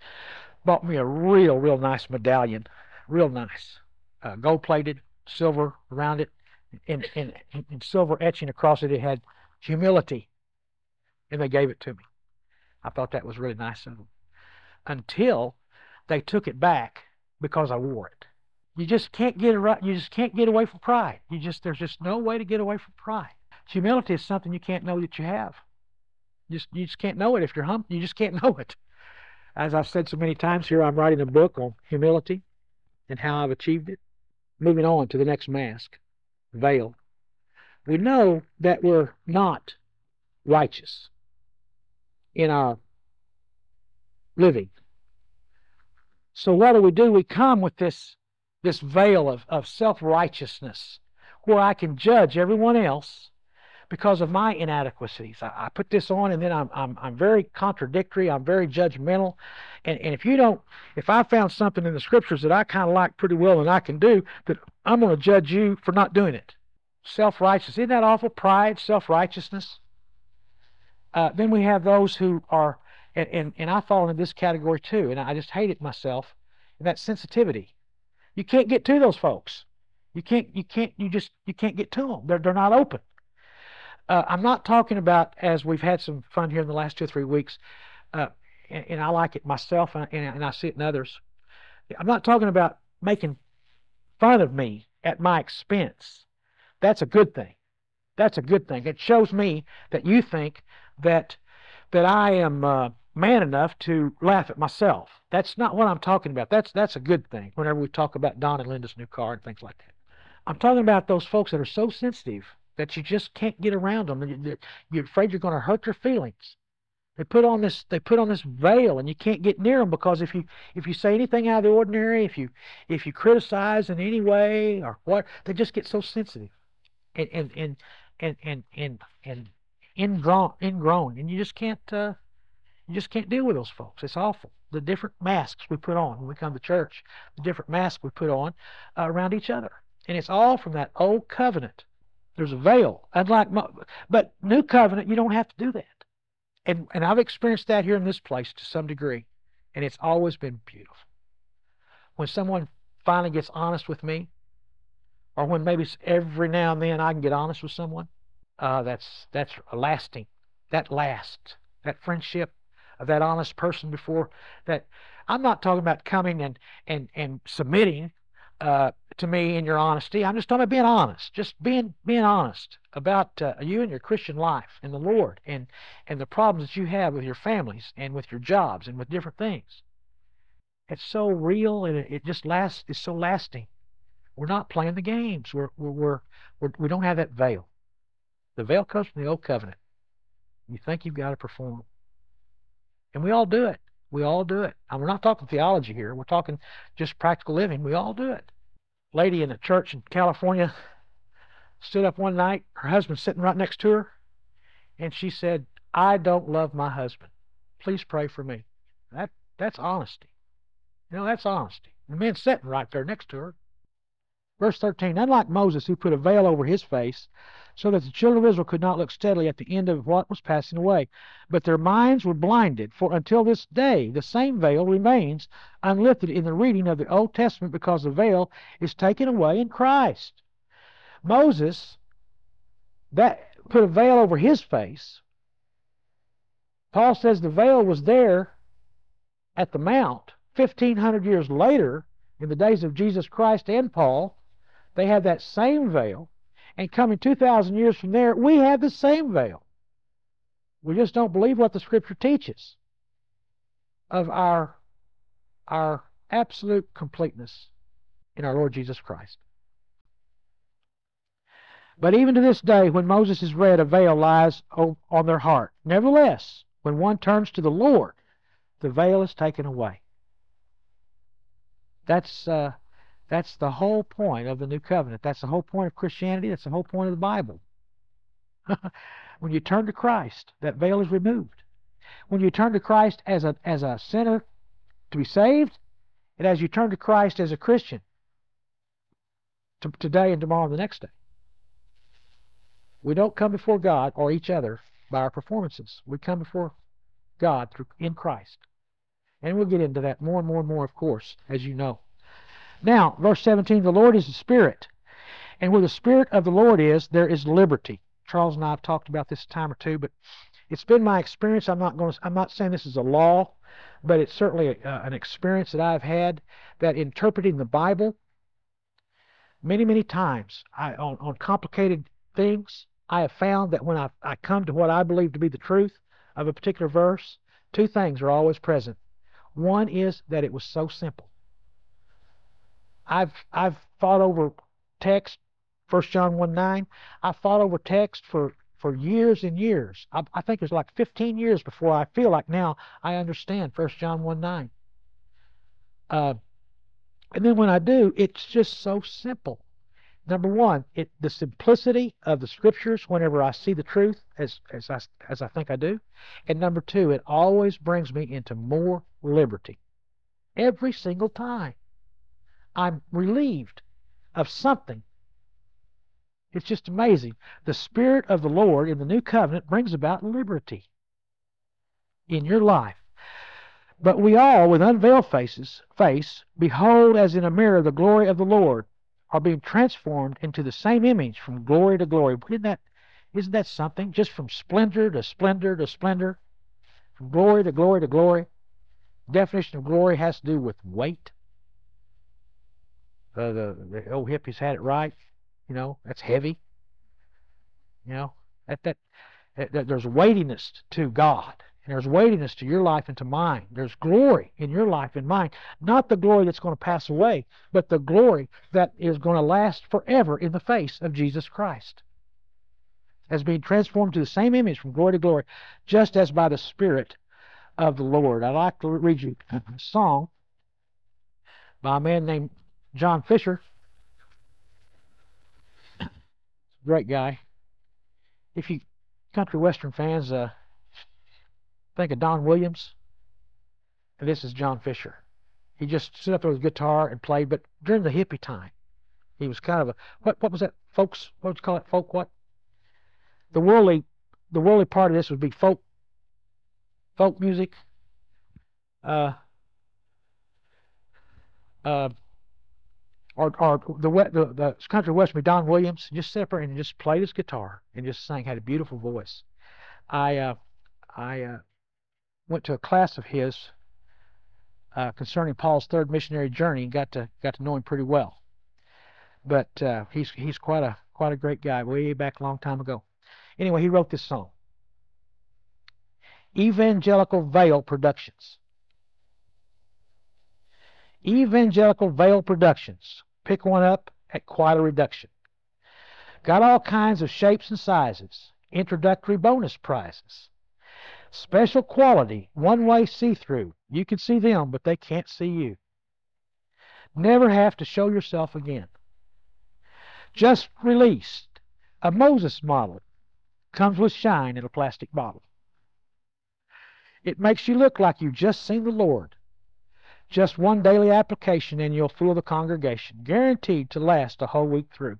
bought me a real, real nice medallion, real nice, uh, gold plated, silver around it, and, and, and silver etching across it. It had humility, and they gave it to me. I thought that was really nice of them. Until they took it back because I wore it. You just can't get it You just can't get away from pride. You just there's just no way to get away from pride. Humility is something you can't know that you have. You just, you just can't know it if you're humble. You just can't *laughs* know it. As I've said so many times here, I'm writing a book on humility and how I've achieved it. Moving on to the next mask, veil. We know that we're not righteous in our living. So what do we do? We come with this, this veil of, of self righteousness where I can judge everyone else because of my inadequacies. I, I put this on and then I'm, I'm, I'm very contradictory. I'm very judgmental. And, and if you don't, if I found something in the scriptures that I kind of like pretty well and I can do, that I'm going to judge you for not doing it. Self righteous. Isn't that awful? Pride, self righteousness. Uh, then we have those who are, and, and, and I fall into this category too, and I just hate it myself, and that sensitivity. You can't get to those folks. You can't, you can't, you just, you can't get to them. They're, they're not open. Uh, I'm not talking about, as we've had some fun here in the last two or three weeks, uh, and, and, I like it myself, and, and I see it in others. I'm not talking about making fun of me at my expense. That's a good thing. That's a good thing. It shows me that you think that that I am uh, man enough to laugh at myself. That's not what I'm talking about. That's that's a good thing. Whenever we talk about Don and Linda's new car and things like that, I'm talking about those folks that are so sensitive that you just can't get around them. You're afraid you're going to hurt their feelings. They put on this they put on this veil, and you can't get near them because if you if you say anything out of the ordinary, if you if you criticize in any way or what, they just get so sensitive, and and and and and and, and ingrown, ingrown, and you just can't uh, you just can't deal with those folks. It's awful. The different masks we put on when we come to church, the different masks we put on uh, around each other, and it's all from that old covenant. There's a veil, unlike but new covenant, you don't have to do that. And and I've experienced that here in this place to some degree, and it's always been beautiful. When someone finally gets honest with me, or when maybe every now and then I can get honest with someone, uh, that's that's lasting. That lasts. That friendship of that honest person before that. I'm not talking about coming and and and submitting uh, to me in your honesty. I'm just talking about being honest. Just being being honest about uh, you and your Christian life and the Lord and and the problems that you have with your families and with your jobs and with different things. It's so real and it, it just lasts. It's so lasting. We're not playing the games. We're we're, we're, we're we don't have that veil. The veil comes from the old covenant. You think you've got to perform. And we all do it. We all do it. And we're not talking theology here. We're talking just practical living. We all do it. Lady in a church in California stood up one night, her husband sitting right next to her, and she said, I don't love my husband. Please pray for me. That that's honesty. You know, that's honesty. The man sitting right there next to her. Verse 13, unlike Moses, who put a veil over his face, so that the children of Israel could not look steadily at the end of what was passing away. But their minds were blinded, for until this day the same veil remains unlifted in the reading of the Old Testament because the veil is taken away in Christ. Moses that put a veil over his face. Paul says the veil was there at the Mount 1500 years later in the days of Jesus Christ and Paul they had that same veil. And coming 2,000 years from there, we have the same veil. We just don't believe what the Scripture teaches of our, our absolute completeness in our Lord Jesus Christ. But even to this day, when Moses is read, a veil lies on their heart. Nevertheless, when one turns to the Lord, the veil is taken away. That's uh, that's the whole point of the new covenant. That's the whole point of Christianity. That's the whole point of the Bible. *laughs* when you turn to Christ, that veil is removed. When you turn to Christ as a as a sinner to be saved, and as you turn to Christ as a Christian to, today and tomorrow and the next day. We don't come before God or each other by our performances. We come before God through in Christ. And we'll get into that more and more and more, of course, as you know. Now, verse 17, the Lord is the Spirit. And where the Spirit of the Lord is, there is liberty. Charles and I have talked about this a time or two, but it's been my experience. I'm not going to, I'm not saying this is a law, but it's certainly a, uh, an experience that I've had that interpreting the Bible many, many times I, on, on complicated things, I have found that when I, I come to what I believe to be the truth of a particular verse, two things are always present. One is that it was so simple. I've I've fought over text, First John one nine. I fought over text for for years and years. I, I think it was like 15 years before I feel like now I understand First John one nine. Uh, and then when I do, it's just so simple. Number one, it the simplicity of the scriptures whenever I see the truth as as I as I think I do, and number two, it always brings me into more liberty. Every single time, I'm relieved of something. It's just amazing. The Spirit of the Lord in the new covenant brings about liberty in your life. But we all, with unveiled faces, face, behold as in a mirror the glory of the Lord, are being transformed into the same image from glory to glory. Isn't that, isn't that something? Just from splendor to splendor to splendor, from glory to glory to glory. Definition of glory has to do with weight. Uh, the, the old hippies had it right. You know, that's heavy. You know, that, that, that there's weightiness to God. And there's weightiness to your life and to mine. There's glory in your life and mine. Not the glory that's going to pass away, but the glory that is going to last forever in the face of Jesus Christ. As being transformed to the same image from glory to glory, just as by the Spirit of the Lord. I'd like to read you a song by a man named John Fischer. Great guy. If you country western fans, uh, think of Don Williams. And this is John Fischer. He just stood up there with a guitar and played, but during the hippie time, he was kind of a what what was that folks what would you call it folk what? The worldly the worldly part of this would be folk folk music. Uh uh or, or the, the the country western Don Williams just sit up there and just played his guitar and just sang had a beautiful voice. I uh, I uh, went to a class of his uh, concerning Paul's third missionary journey and got to got to know him pretty well. But uh, he's he's quite a quite a great guy, way back a long time ago. Anyway, he wrote this song. Evangelical Veil Productions. Evangelical Veil Productions. Pick one up at quite a reduction. Got all kinds of shapes and sizes. Introductory bonus prizes. Special quality, one way see through. You can see them, but they can't see you. Never have to show yourself again. Just released. A Moses model. Comes with shine in a plastic bottle. It makes you look like you've just seen the Lord. Just one daily application and you'll fool the congregation. Guaranteed to last a whole week through.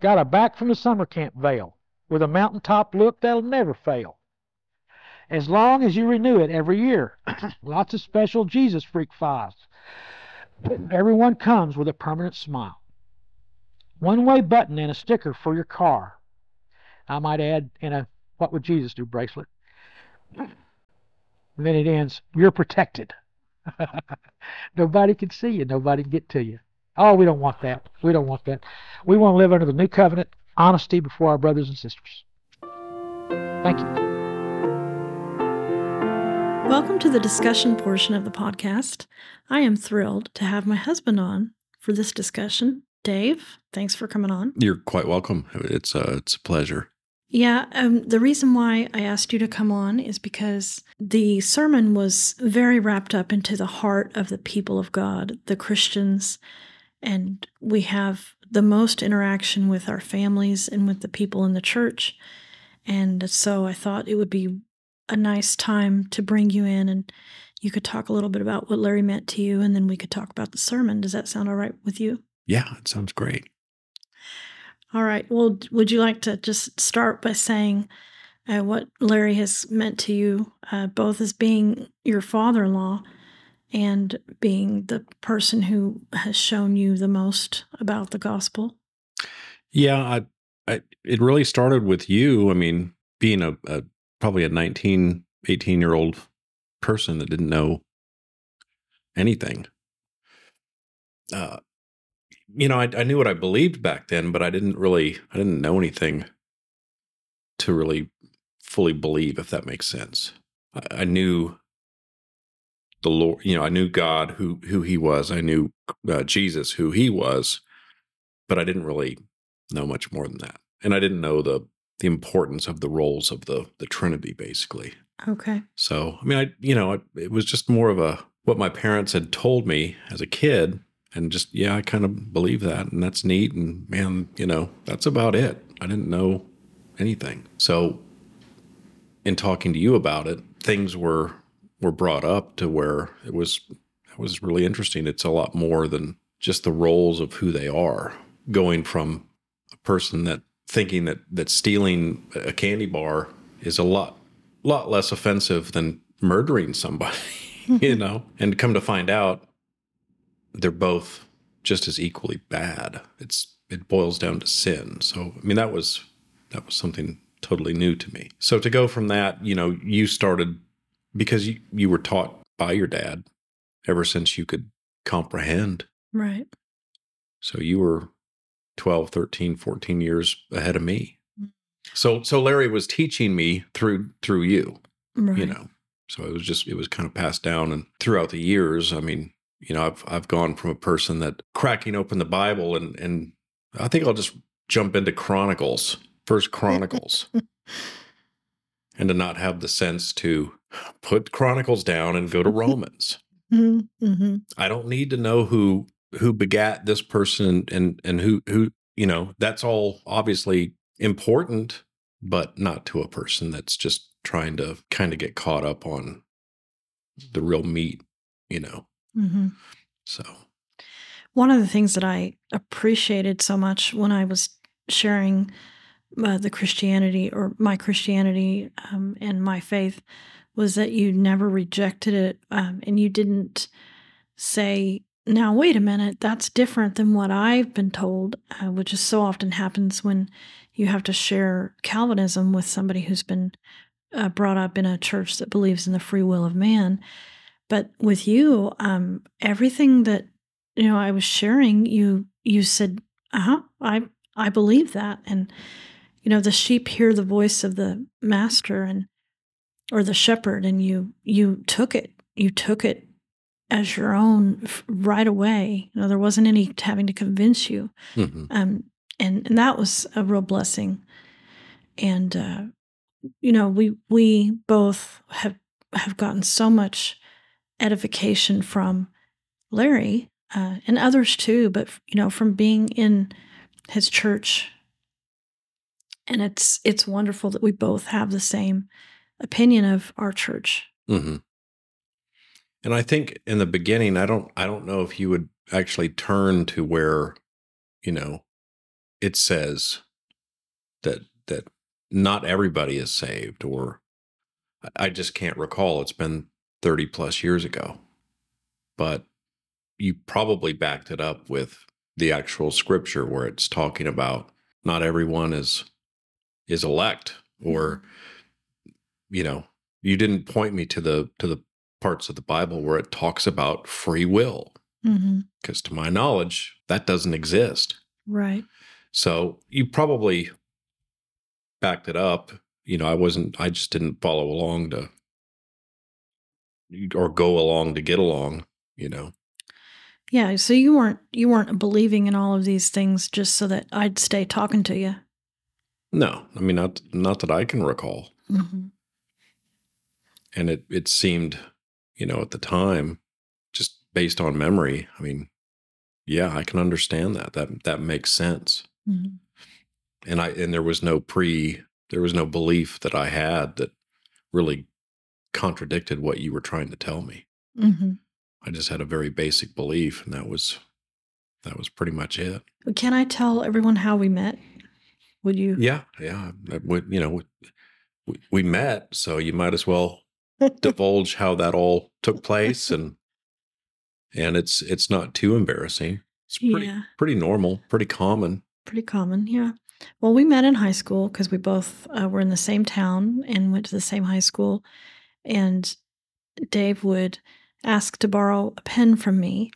Got a back from the summer camp veil with a mountaintop look that'll never fail as long as you renew it every year. *clears throat* Lots of special Jesus freak files. Everyone comes with a permanent smile. One way button and a sticker for your car. I might add in a What Would Jesus Do bracelet. And *clears throat* then it ends, You're protected. *laughs* nobody can see you, nobody can get to you. Oh, we don't want that. We don't want that. We want to live under the new covenant, honesty before our brothers and sisters. Thank you. Welcome to the discussion portion of the podcast. I am thrilled to have my husband on for this discussion. Dave, thanks for coming on. You're quite welcome. It's a, it's a pleasure. Yeah, um, the reason why I asked you to come on is because the sermon was very wrapped up into the heart of the people of God, the Christians, and we have the most interaction with our families and with the people in the church. And so I thought it would be a nice time to bring you in and you could talk a little bit about what Larry meant to you and then we could talk about the sermon. Does that sound all right with you? Yeah, it sounds great. All right. Well, would you like to just start by saying uh, what Larry has meant to you, uh, both as being your father in law and being the person who has shown you the most about the gospel? Yeah, I, I, it really started with you. I mean, being a, a probably a 19, 18 year old person that didn't know anything. Uh, you know, I, I knew what I believed back then, but I didn't really, I didn't know anything to really fully believe, if that makes sense. I, I knew the Lord, you know, I knew God who who He was. I knew uh, Jesus who He was, but I didn't really know much more than that, and I didn't know the the importance of the roles of the the Trinity, basically. Okay. So, I mean, I you know, it, it was just more of a what my parents had told me as a kid, and just yeah, I kind of believe that, and that's neat. And man, you know, that's about it. I didn't know anything. So, in talking to you about it, things were were brought up to where it was it was really interesting. It's a lot more than just the roles of who they are, going from a person that thinking that that stealing a candy bar is a lot lot less offensive than murdering somebody, *laughs* you know, and come to find out they're both just as equally bad. It's it boils down to sin. So I mean that was that was something totally new to me. So to go from that, you know, you started because you, you were taught by your dad ever since you could comprehend. Right. So you were 12, 13, 14 years ahead of me. So so Larry was teaching me through through you, Right. you know. So it was just it was kind of passed down and throughout the years, I mean, you know, I've I've gone from a person that cracking open the Bible and and I think I'll just jump into Chronicles, First Chronicles. *laughs* and to not have the sense to put Chronicles down and go to *laughs* Romans. Mm-hmm. I don't need to know who who begat this person and and who who you know that's all obviously important, but not to a person that's just trying to kind of get caught up on the real meat, you know. Mm-hmm. So One of the things that I appreciated so much when I was sharing uh, the Christianity or my Christianity um, and my faith was that you never rejected it um, and you didn't say, now, wait a minute, that's different than what I've been told, uh, which is so often happens when you have to share Calvinism with somebody who's been uh, brought up in a church that believes in the free will of man. But with you, um, everything that you know I was sharing, you you said, "Uh huh, I I believe that," and you know the sheep hear the voice of the master and or the shepherd, and you you took it, you took it as your own right away. You know there wasn't any having to convince you, mhm. um, and and that was a real blessing. And uh, you know, we we both have have gotten so much edification from Larry uh, and others too, but you know, from being in his church. And it's it's wonderful that we both have the same opinion of our church. hmm And I think in the beginning, I don't, I don't know if you would actually turn to where, you know, it says that that not everybody is saved, or I just can't recall. It's been thirty plus years ago, but you probably backed it up with the actual scripture where it's talking about not everyone is is elect or you know you didn't point me to the to the parts of the bible where it talks about free will Mm-hmm. because to my knowledge that doesn't exist Right. so you probably backed it up you know i wasn't i just didn't follow along to or go along to get along you know Yeah. So you weren't you weren't believing in all of these things just so that I'd stay talking to you. no i mean not not that i can recall Mm-hmm. and it it seemed you know at the time just based on memory i mean yeah i can understand that that that makes sense Mm-hmm. and i and there was no pre there was no belief that i had that really contradicted what you were trying to tell me Mm-hmm. i just had a very basic belief and that was that was pretty much it Can I tell everyone how we met? Would you? yeah yeah would- you know we, we met so you might as well *laughs* divulge how that all took place *laughs* and and it's it's not too embarrassing it's pretty Yeah. pretty normal pretty common Pretty common, yeah. Well, we met in high school because we both uh, were in the same town and went to the same high school. And Dave would ask to borrow a pen from me,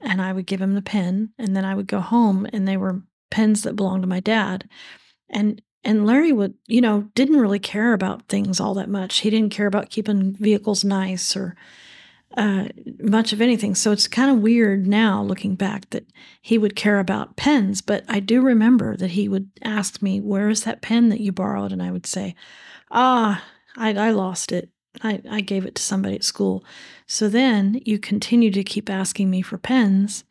and I would give him the pen, and then I would go home, and they were pens that belonged to my dad. And and Larry would, you know, didn't really care about things all that much. He didn't care about keeping vehicles nice or uh, much of anything. So it's kind of weird now looking back that he would care about pens. But I do remember that he would ask me, Where is that pen that you borrowed? And I would say, Ah, I, I lost it. I, I gave it to somebody at school. So then you continue to keep asking me for pens.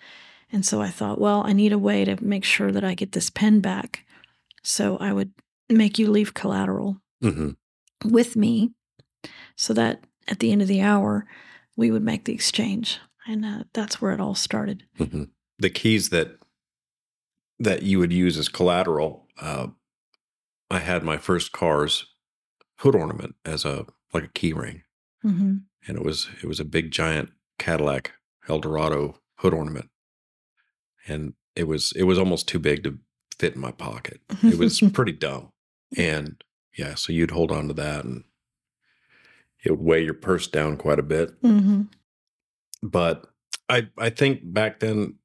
And so I thought, well, I need a way to make sure that I get this pen back. So I would make you leave collateral hmm with me so that at the end of the hour, we would make the exchange. And uh, that's where it all started. hmm The keys that that you would use as collateral. Uh, I had my first car's hood ornament as a like a key ring, hmm and it was it was a big giant Cadillac Eldorado hood ornament, and it was it was almost too big to fit in my pocket. It was *laughs* pretty dumb, and yeah, so you'd hold on to that, and it would weigh your purse down quite a bit. hmm but I I think back then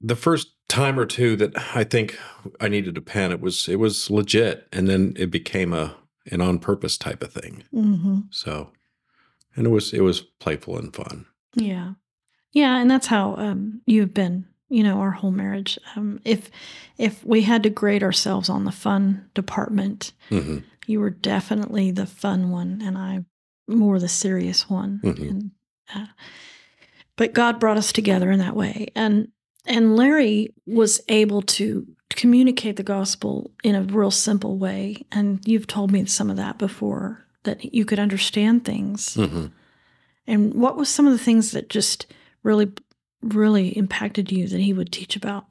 the first time or two that I think I needed a pen it was it was legit. And then it became a an on purpose type of thing. hmm So and it was it was playful and fun. Yeah. Yeah, and that's how um, you've been, you know, our whole marriage. Um, if if we had to grade ourselves on the fun department, hmm you were definitely the fun one, and I more the serious one. Mhm. And, uh, but God brought us together in that way, and and Larry was able to communicate the gospel in a real simple way. And you've told me some of that before that you could understand things. hmm And what was some of the things that just really, really impacted you that he would teach about?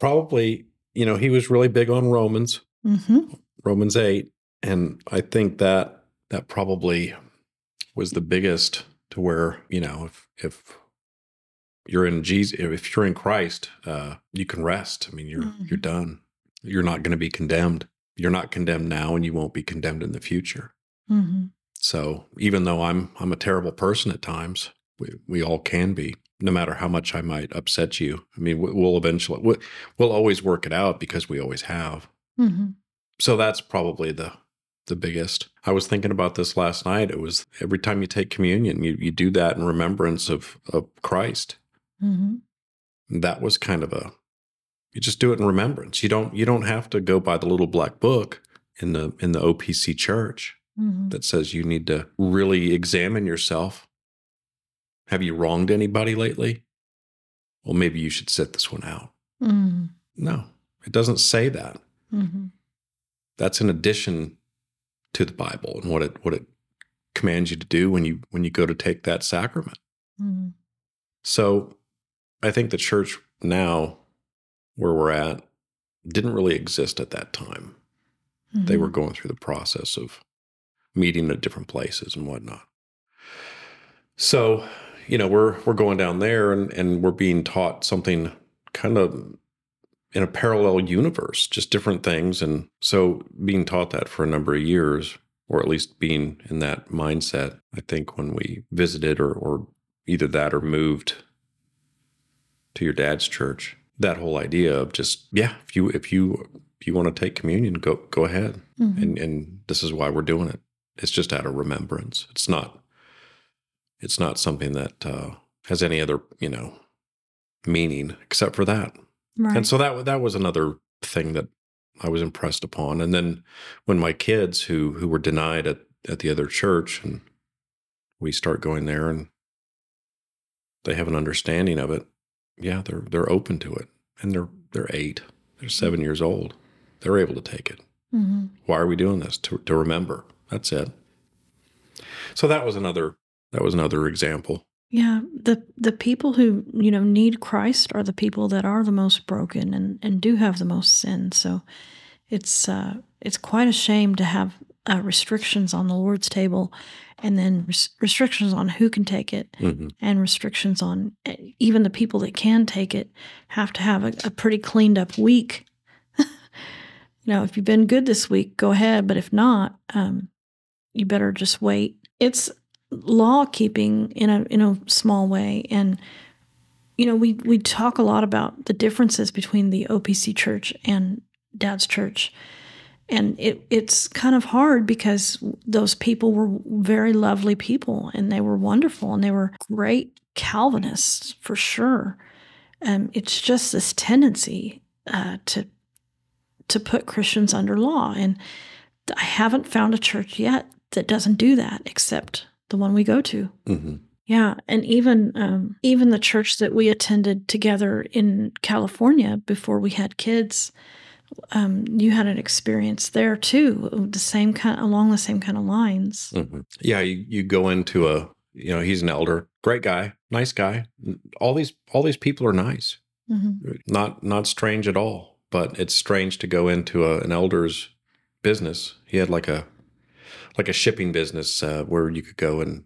Probably, you know, he was really big on Romans, Mm-hmm. Romans 8, and I think that that probably was the biggest to where, you know, if if you're in Jesus, if you're in Christ, uh, you can rest. I mean, you're Mhm. you're done. You're not going to be condemned. You're not condemned now, and you won't be condemned in the future. Mm-hmm. So even though I'm I'm a terrible person at times, we we all can be. No matter how much I might upset you, I mean, we- we'll eventually we'll, we'll always work it out because we always have. Mm-hmm. So that's probably the the biggest. I was thinking about this last night. It was every time you take communion, you you do that in remembrance of of Christ. Mm-hmm. that was kind of a you just do it in remembrance you don't you don't have to go by the little black book in the in the opc church Mm-hmm. that says you need to really examine yourself have you wronged anybody lately well maybe you should sit this one out Mm-hmm. no it doesn't say that Mm-hmm. that's in addition to the bible and what it what it commands you to do when you when you go to take that sacrament Mm-hmm. So I think the church now, where we're at, didn't really exist at that time. They Mm-hmm. were going through the process of meeting at different places and whatnot. So, you know, we're we're going down there and, and we're being taught something kind of in a parallel universe, just different things. And so being taught that for a number of years, or at least being in that mindset, I think when we visited or or either that or moved to your dad's church, that whole idea of just, yeah, if you if you if you want to take communion, go go ahead. Mm-hmm. And and this is why we're doing it. It's just out of remembrance. It's not it's not something that uh, has any other, you know, meaning except for that. right. And so that that was another thing that I was impressed upon. And then when my kids who who were denied at at the other church and we start going there and they have an understanding of it, yeah, they're they're open to it. And they're they're 8. They're 7 years old. They're able to take it. mm-hmm. Why are we doing this? To to remember. That's it. So that was another that was another example. Yeah, the the people who you know need Christ are the people that are the most broken and and do have the most sin. So it's uh, it's quite a shame to have uh, restrictions on the Lord's table, and then res- restrictions on who can take it, Mhm. and restrictions on eh, even the people that can take it have to have a, a pretty cleaned up week. *laughs* you know, if you've been good this week, go ahead. But if not, um, you better just wait. It's law keeping in a in a small way, and you know we we talk a lot about the differences between the OPC church and Dad's church, and it it's kind of hard because those people were very lovely people and they were wonderful and they were great Calvinists for sure. Um, it's just this tendency uh, to to put Christians under law, and I haven't found a church yet that doesn't do that, except the one we go to. Mhm. Yeah, and even um, even the church that we attended together in California before we had kids, um, you had an experience there too, the same kind along the same kind of lines. Mhm. Yeah, you, you go into a you know he's an elder, great guy, nice guy. All these all these people are nice, hmm not not strange at all. But it's strange to go into a, an elder's business. He had like a like a shipping business uh, where you could go and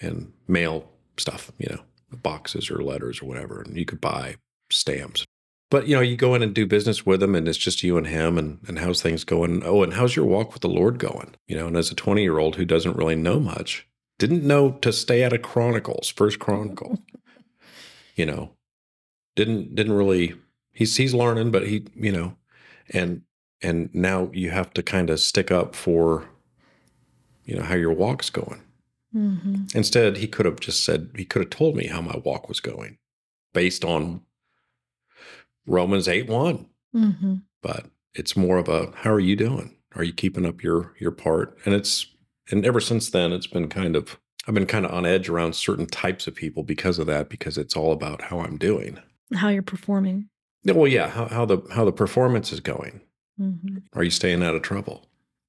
and mail stuff, you know, boxes or letters or whatever, and you could buy stamps. But you know, you go in and do business with him, and it's just you and him, and and how's things going? Oh, and how's your walk with the Lord going? You know, and as a twenty year old who doesn't really know much, didn't know to stay out of Chronicles, First Chronicle, *laughs* you know, didn't didn't really. He's he's learning, but he you know, and and now you have to kind of stick up for, you know, how your walk's going. hmm Instead, he could have just said, he could have told me how my walk was going based on Romans 8 1. hmm But it's more of a, how are you doing? Are you keeping up your your part? And it's, and ever since then, it's been kind of, I've been kind of on edge around certain types of people because of that, because it's all about how I'm doing. How you're performing. Yeah, Well, yeah, how, how the how the performance is going. hmm Are you staying out of trouble?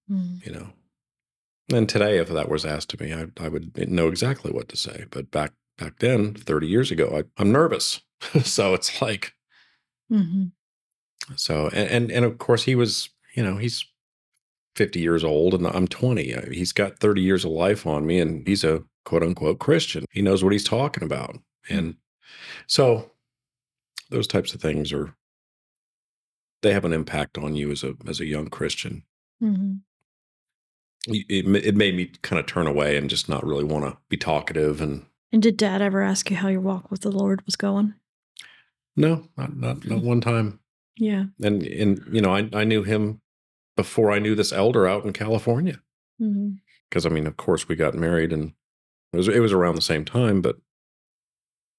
hmm You know. And today, if that was asked to me, I, I would know exactly what to say. But back back then, thirty years ago, I, I'm nervous. *laughs* so it's like, hmm so and, and and of course he was, you know, he's 50 years old and I'm 20. Uh, He's got 30 years of life on me and he's a quote unquote Christian. He knows what he's talking about. And so those types of things are they have an impact on you as a as a young Christian. hmm It, it it made me kind of turn away and just not really want to be talkative and And did Dad ever ask you how your walk with the Lord was going? No, not not not one time. Yeah. And and you know, I I knew him before I knew this elder out in California. because I mean, of course, we got married, and it was it was around the same time. But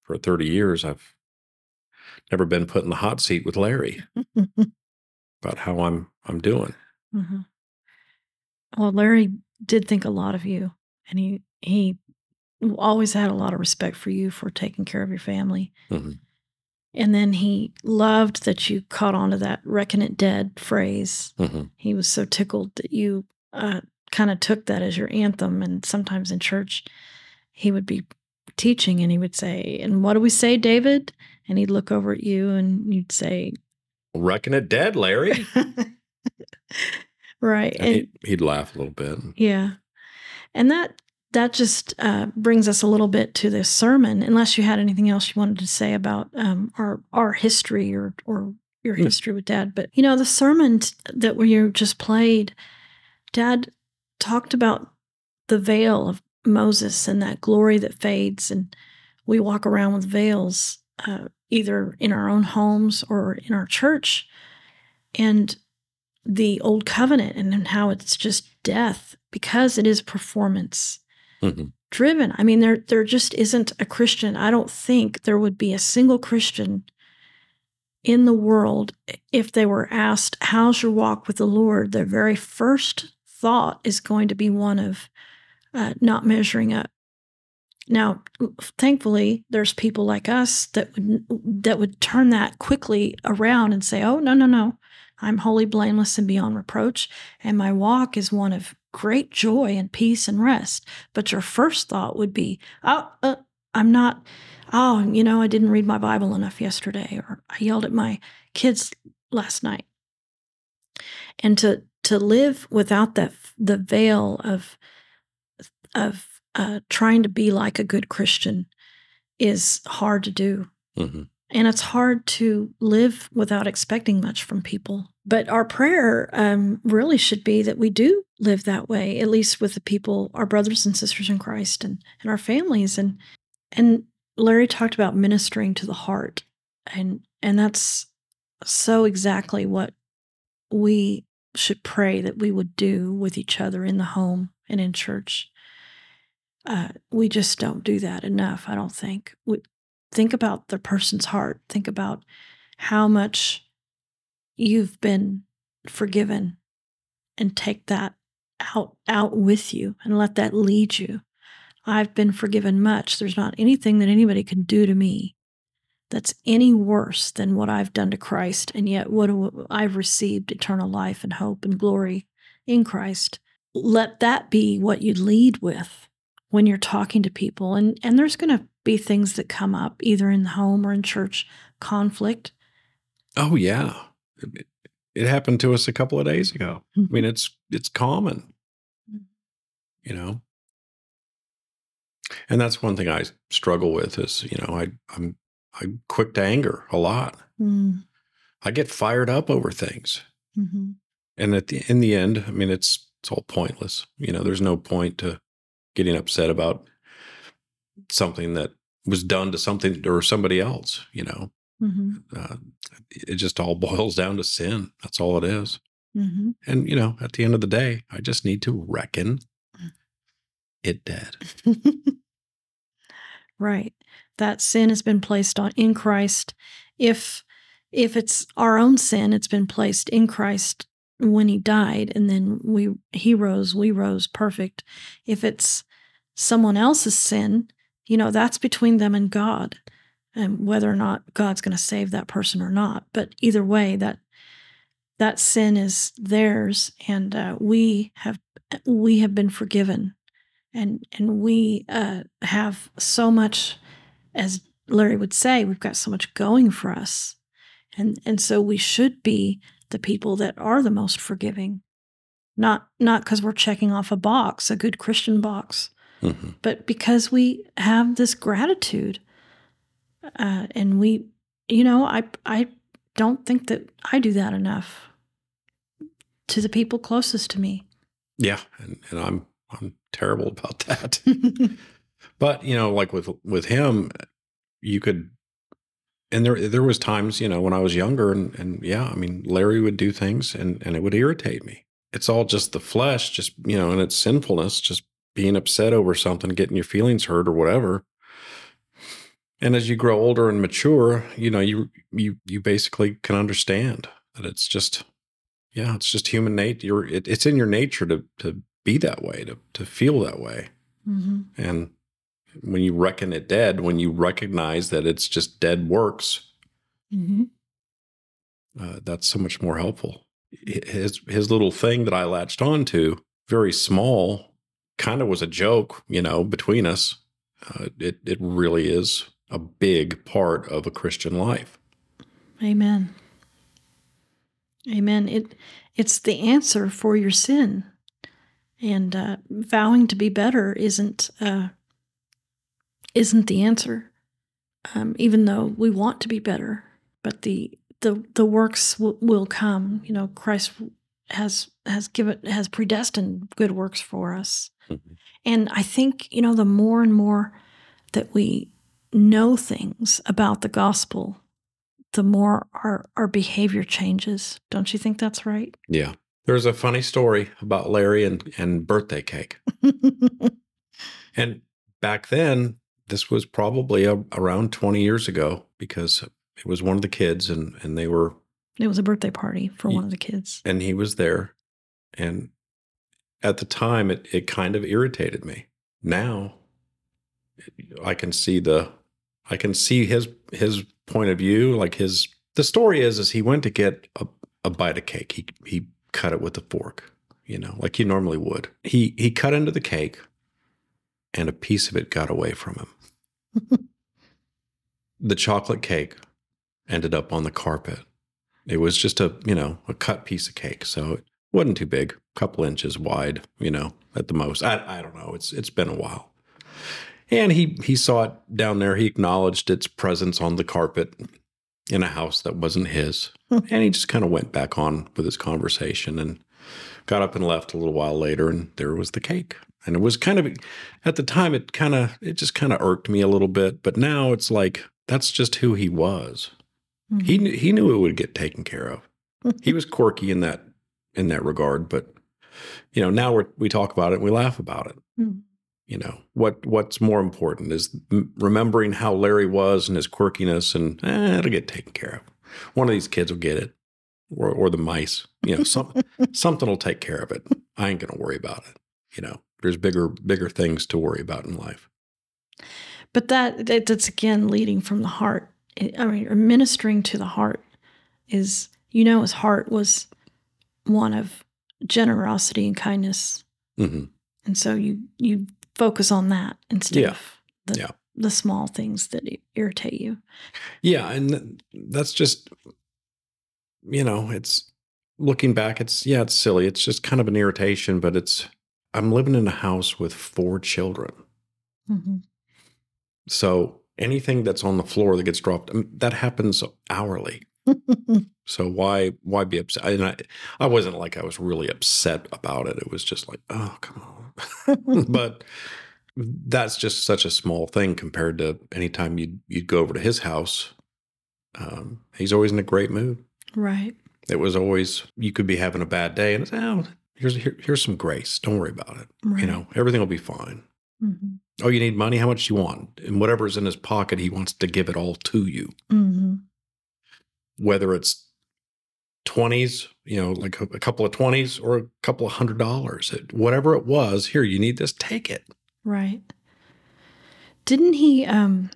for thirty years, I've never been put in the hot seat with Larry *laughs* about how I'm I'm doing. hmm Well, Larry did think a lot of you, and he he always had a lot of respect for you for taking care of your family. Mhm. And then he loved that you caught on to that "reckon it dead" phrase. hmm He was so tickled that you uh, kind of took that as your anthem. And sometimes in church, he would be teaching and he would say, "And what do we say, David?" And he'd look over at you and you'd say, Reckon it dead, Larry. *laughs* "Right." And he'd, he'd laugh a little bit. Yeah. And that that just uh, brings us a little bit to this sermon. Unless you had anything else you wanted to say about um, our our history or or your history with Dad, but you know the sermon that we just played, Dad talked about the veil of Moses and that glory that fades, and we walk around with veils, uh, either in our own homes or in our church, and the old covenant and how it's just death because it is performance Mhm. driven. I mean, there there just isn't a Christian. I don't think there would be a single Christian in the world if they were asked, "How's your walk with the Lord?" Their very first thought is going to be one of uh, not measuring up. Now, thankfully, there's people like us that would that would turn that quickly around and say, "Oh, no, no, no, I'm wholly blameless and beyond reproach, and my walk is one of great joy and peace and rest." But your first thought would be, "Oh, uh, I'm not. Oh, you know, I didn't read my Bible enough yesterday, or I yelled at my kids last night." And to to live without that the veil of of uh, trying to be like a good Christian is hard to do. hmm And it's hard to live without expecting much from people. But our prayer um, really should be that we do live that way, at least with the people, our brothers and sisters in Christ and, and our families. And and Larry talked about ministering to the heart. And and that's so exactly what we should pray that we would do with each other in the home and in church. Uh, we just don't do that enough, I don't think. We, think about the person's heart. Think about how much you've been forgiven and take that out out with you and let that lead you. I've been forgiven much. There's not anything that anybody can do to me that's any worse than what I've done to Christ. And yet, what I've received eternal life and hope and glory in Christ. Let that be what you lead with when you're talking to people. And, and there's going to be things that come up either in the home or in church conflict. Oh yeah, it, it happened to us a couple of days ago. I mean, it's it's common, Mhm. you know. And that's one thing I struggle with is you know I I'm I'm quick to anger a lot. Mm, I get fired up over things, mhm. and at the in the end, I mean, it's it's all pointless. You know, there's no point to getting upset about something that was done to something or somebody else. You know, Mhm. uh, it just all *laughs* boils down to sin. That's all it is. Mhm. And you know, at the end of the day, I just need to reckon it dead. *laughs* right. That sin has been placed on in Christ. If if it's our own sin, it's been placed in Christ when he died and then we he rose, we rose perfect. If it's someone else's sin, you know, that's between them and God. And whether or not God's going to save that person or not. But either way, that that sin is theirs and uh, we have we have been forgiven and and we uh, have so much as larry would say we've got so much going for us and and so we should be the people that are the most forgiving not not because we're checking off a box a good christian box Mhm. but because we have this gratitude uh, and we you know i i don't think that i do that enough to the people closest to me Yeah, and, and I'm I'm terrible about that. *laughs* but you know, like with with him, you could, and there there was times you know when I was younger, and and yeah, I mean Larry would do things, and and it would irritate me. It's all just the flesh, just you know, and it's sinfulness, just being upset over something, getting your feelings hurt or whatever. And as you grow older and mature, you know, you you you basically can understand that it's just yeah, it's just human nature. You're, it, it's in your nature to to be that way, to to feel that way. Mhm. And when you reckon it dead, when you recognize that it's just dead works, Mhm. uh, that's so much more helpful. His his little thing that I latched onto, very small, kind of was a joke, you know, between us. Uh, it it really is a big part of a Christian life. Amen. Amen. It it's the answer for your sin, and uh, vowing to be better isn't uh, isn't the answer. Um, even though we want to be better, but the the the works w- will come. You know, Christ has has given has predestined good works for us, Mhm. and I think you know the more and more that we know things about the gospel, the more our, our behavior changes. Don't you think that's right? Yeah. There's a funny story about Larry and, and birthday cake. *laughs* And back then, this was probably a, around 20 years ago because it was one of the kids and, and they were, it was a birthday party for Ye- one of the kids. and he was there. And at the time, it, it kind of irritated me. Now I can see the, I can see his, his point of view. Like his, the story is, is he went to get a, a bite of cake. He, he cut it with a fork, you know, like he normally would. He, he cut into the cake and a piece of it got away from him. *laughs* the chocolate cake ended up on the carpet. It was just a, you know, a cut piece of cake. So it wasn't too big, a couple inches wide, you know, at the most. I, I don't know. It's it's been a while. And he he saw it down there. He acknowledged its presence on the carpet in a house that wasn't his. Hmm. and he just kind of went back on with his conversation and got up and left a little while later and there was the cake. And it was kind of at the time it kind of it just kind of irked me a little bit, but now it's like that's just who he was. He knew, he knew it would get taken care of. *laughs* he was quirky in that in that regard, but you know, now we we talk about it and we laugh about it. Mhm. You know, what what's more important is remembering how Larry was and his quirkiness and eh, it'll get taken care of. One of these kids will get it. Or or the mice. You know, some *laughs* something will take care of it. I ain't gonna worry about it. You know. There's bigger bigger things to worry about in life. But that, that that's again leading from the heart. I mean, or ministering to the heart is you know his heart was one of generosity and kindness, hmm and so you you focus on that instead Yeah. of the Yeah. the small things that irritate you. Yeah, and that's just you know, it's looking back, it's yeah, it's silly. It's just kind of an irritation, but it's I'm living in a house with four children. hmm So anything that's on the floor that gets dropped, I mean, that happens hourly. *laughs* So why why be upset? And I I wasn't like I was really upset about it. It was just like, oh come on. *laughs* *laughs* but that's just such a small thing compared to anytime you'd you'd go over to his house. Um, he's always in a great mood. right. It was always you could be having a bad day, and it's oh here's here, here's some grace. Don't worry about it. Right. You know everything will be fine. hmm Oh, you need money? How much do you want? And whatever's in his pocket, he wants to give it all to you. hmm Whether it's twenties, you know, like a, a couple of twenties or a couple of hundred dollars, it, whatever it was. Here, you need this. Take it. Right. Didn't he um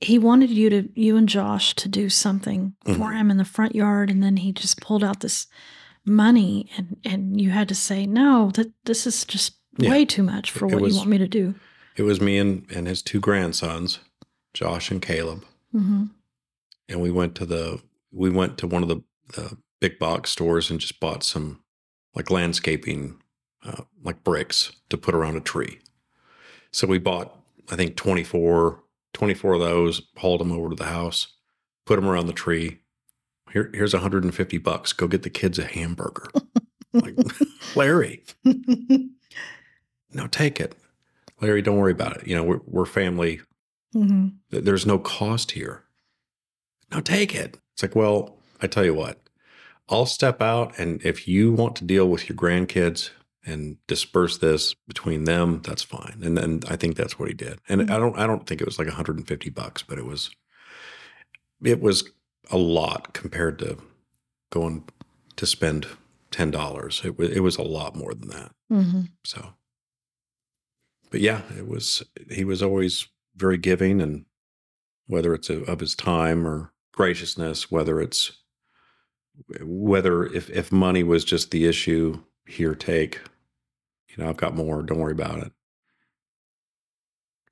he wanted you to you and Josh to do something for Mhm. him in the front yard and then he just pulled out this money and and you had to say no that this is just Yeah. way too much for It what was- you want me to do. It was me and and his two grandsons, Josh and Caleb, hmm and we went to the we went to one of the, the big box stores and just bought some like landscaping, uh, like bricks to put around a tree. So we bought, I think 24, 24 of those, hauled them over to the house, put them around the tree. Here, here's 150 bucks. Go get the kids a hamburger. like, *laughs* *laughs* Larry, no, take it. Larry, don't worry about it. You know, we're, we're family. hmm There's no cost here. No, take it. It's like, well, I tell you what, I'll step out, and if you want to deal with your grandkids and disperse this between them, that's fine. And then I think that's what he did. And I don't, I don't think it was like 150 bucks, but it was, it was a lot compared to going to spend ten dollars. It was, it was a lot more than that. hmm So, but yeah, it was, he was always very giving and whether it's a, of his time or graciousness, whether it's, whether if, if money was just the issue, here, take, you know, I've got more, don't worry about it.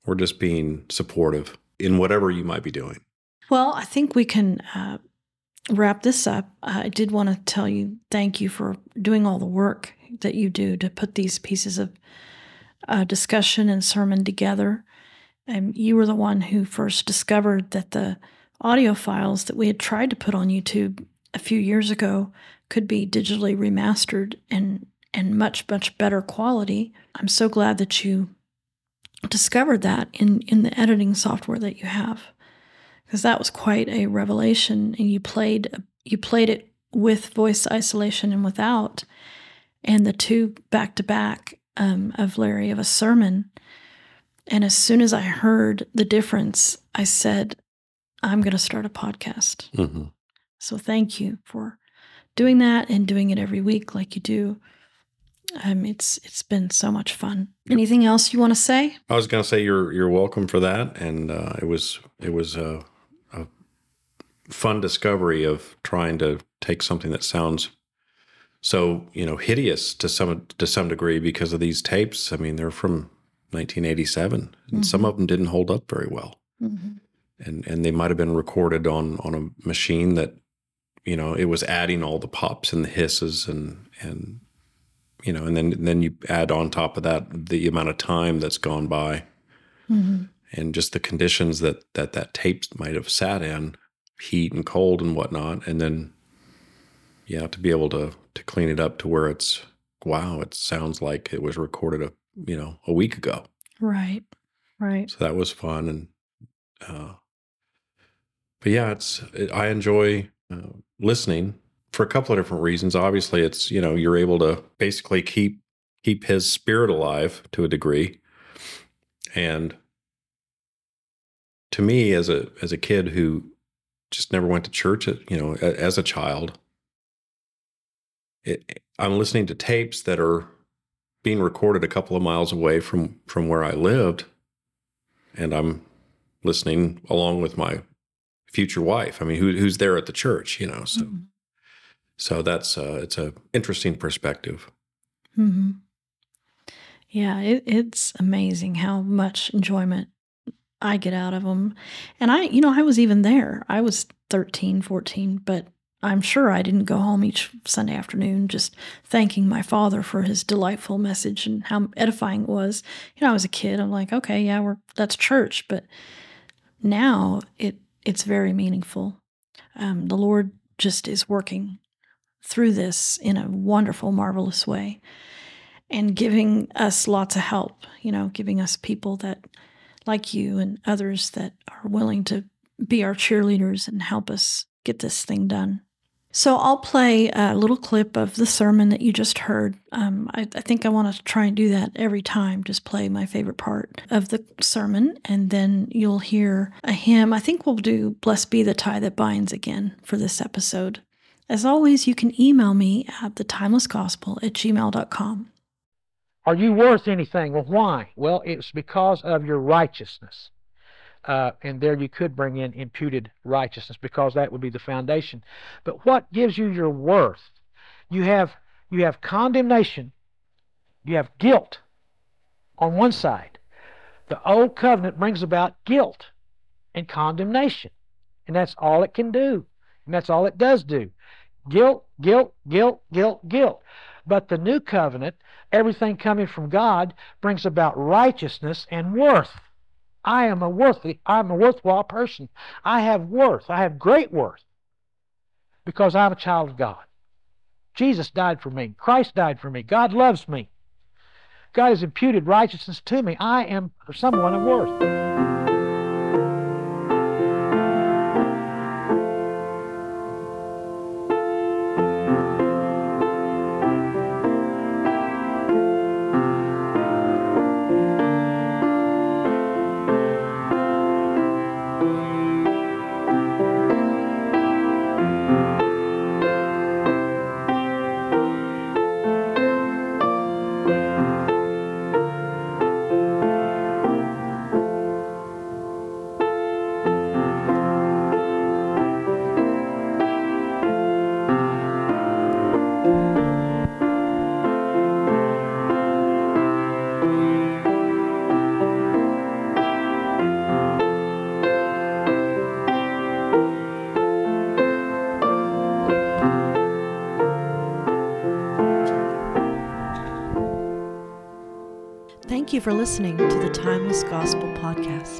Or just being supportive in whatever you might be doing. Well, I think we can uh, wrap this up. I did want to tell you thank you for doing all the work that you do to put these pieces of uh, discussion and sermon together. Um, you were the one who first discovered that the audio files that we had tried to put on YouTube a few years ago could be digitally remastered and and much much better quality. I'm so glad that you discovered that in in the editing software that you have because that was quite a revelation and you played you played it with voice isolation and without and the two back to back um, of larry of a sermon. And as soon as i heard the difference i said i'm going to start a podcast. Mm-hmm. so thank you for doing that and doing it every week like you do. Um, it's it's been so much fun. Anything else you want to say? I was going to say you're you're welcome for that, and uh, it was it was a fun discovery of trying to take something that sounds so you know hideous to some to some degree because of these tapes. I mean, they're from 1987, and some mm-hmm. of them didn't hold up very well, mm-hmm. and and they might have been recorded on on a machine that you know it was adding all the pops and the hisses and and you know, and then then you add on top of that the amount of time that's gone by, mm-hmm. and just the conditions that that that tape might have sat in, heat and cold and whatnot, and then yeah, to be able to to clean it up to where it's wow, it sounds like it was recorded a you know a week ago. right right So that was fun, and uh, but yeah, it's it, I enjoy uh, listening for a couple of different reasons. Obviously, it's you know you're able to basically keep keep his spirit alive to a degree, and to me as a as a kid who just never went to church, uh, you know, as a child, it, I'm listening to tapes that are being recorded a couple of miles away from from where I lived, and I'm listening along with my future wife. I mean, who, who's there at the church, you know? So, mm-hmm. so that's uh, it's a interesting perspective. Mm-hmm. Yeah, it, it's amazing how much enjoyment I get out of them. And I, you know, I was even there. I was 13, 14, but I'm sure I didn't go home each Sunday afternoon just thanking my father for his delightful message and how edifying it was. You know, I was a kid. I'm like, okay, yeah, we're that's church, but now it it's very meaningful. Um, the Lord just is working through this in a wonderful, marvelous way, and giving us lots of help. You know, giving us people that like you and others that are willing to be our cheerleaders and help us get this thing done. So I'll play a little clip of the sermon that you just heard. Um, I, I, think I want to try and do that every time, just play my favorite part of the sermon, and then you'll hear a hymn. I think we'll do Blest Be the Tie That Binds again for this episode. As always, you can email me at thetimelessgospel at gmail.com. Are you worth anything? Well, why? Well, it's because of your righteousness. Uh, and there you could bring in imputed righteousness because that would be the foundation. But what gives you your worth? You have you have condemnation, you have guilt on one side. The old covenant brings about guilt and condemnation, and that's all it can do, and that's all it does do. Guilt, guilt, guilt, guilt, guilt. But the new covenant, everything coming from God, brings about righteousness and worth. I am a worthy, I'm a worthwhile person. I have worth. I have great worth because I'm a child of God. Jesus died for me. Christ died for me. God loves me. God has imputed righteousness to me. I am someone of worth. Thank you for listening to the Timeless Gospel Podcast.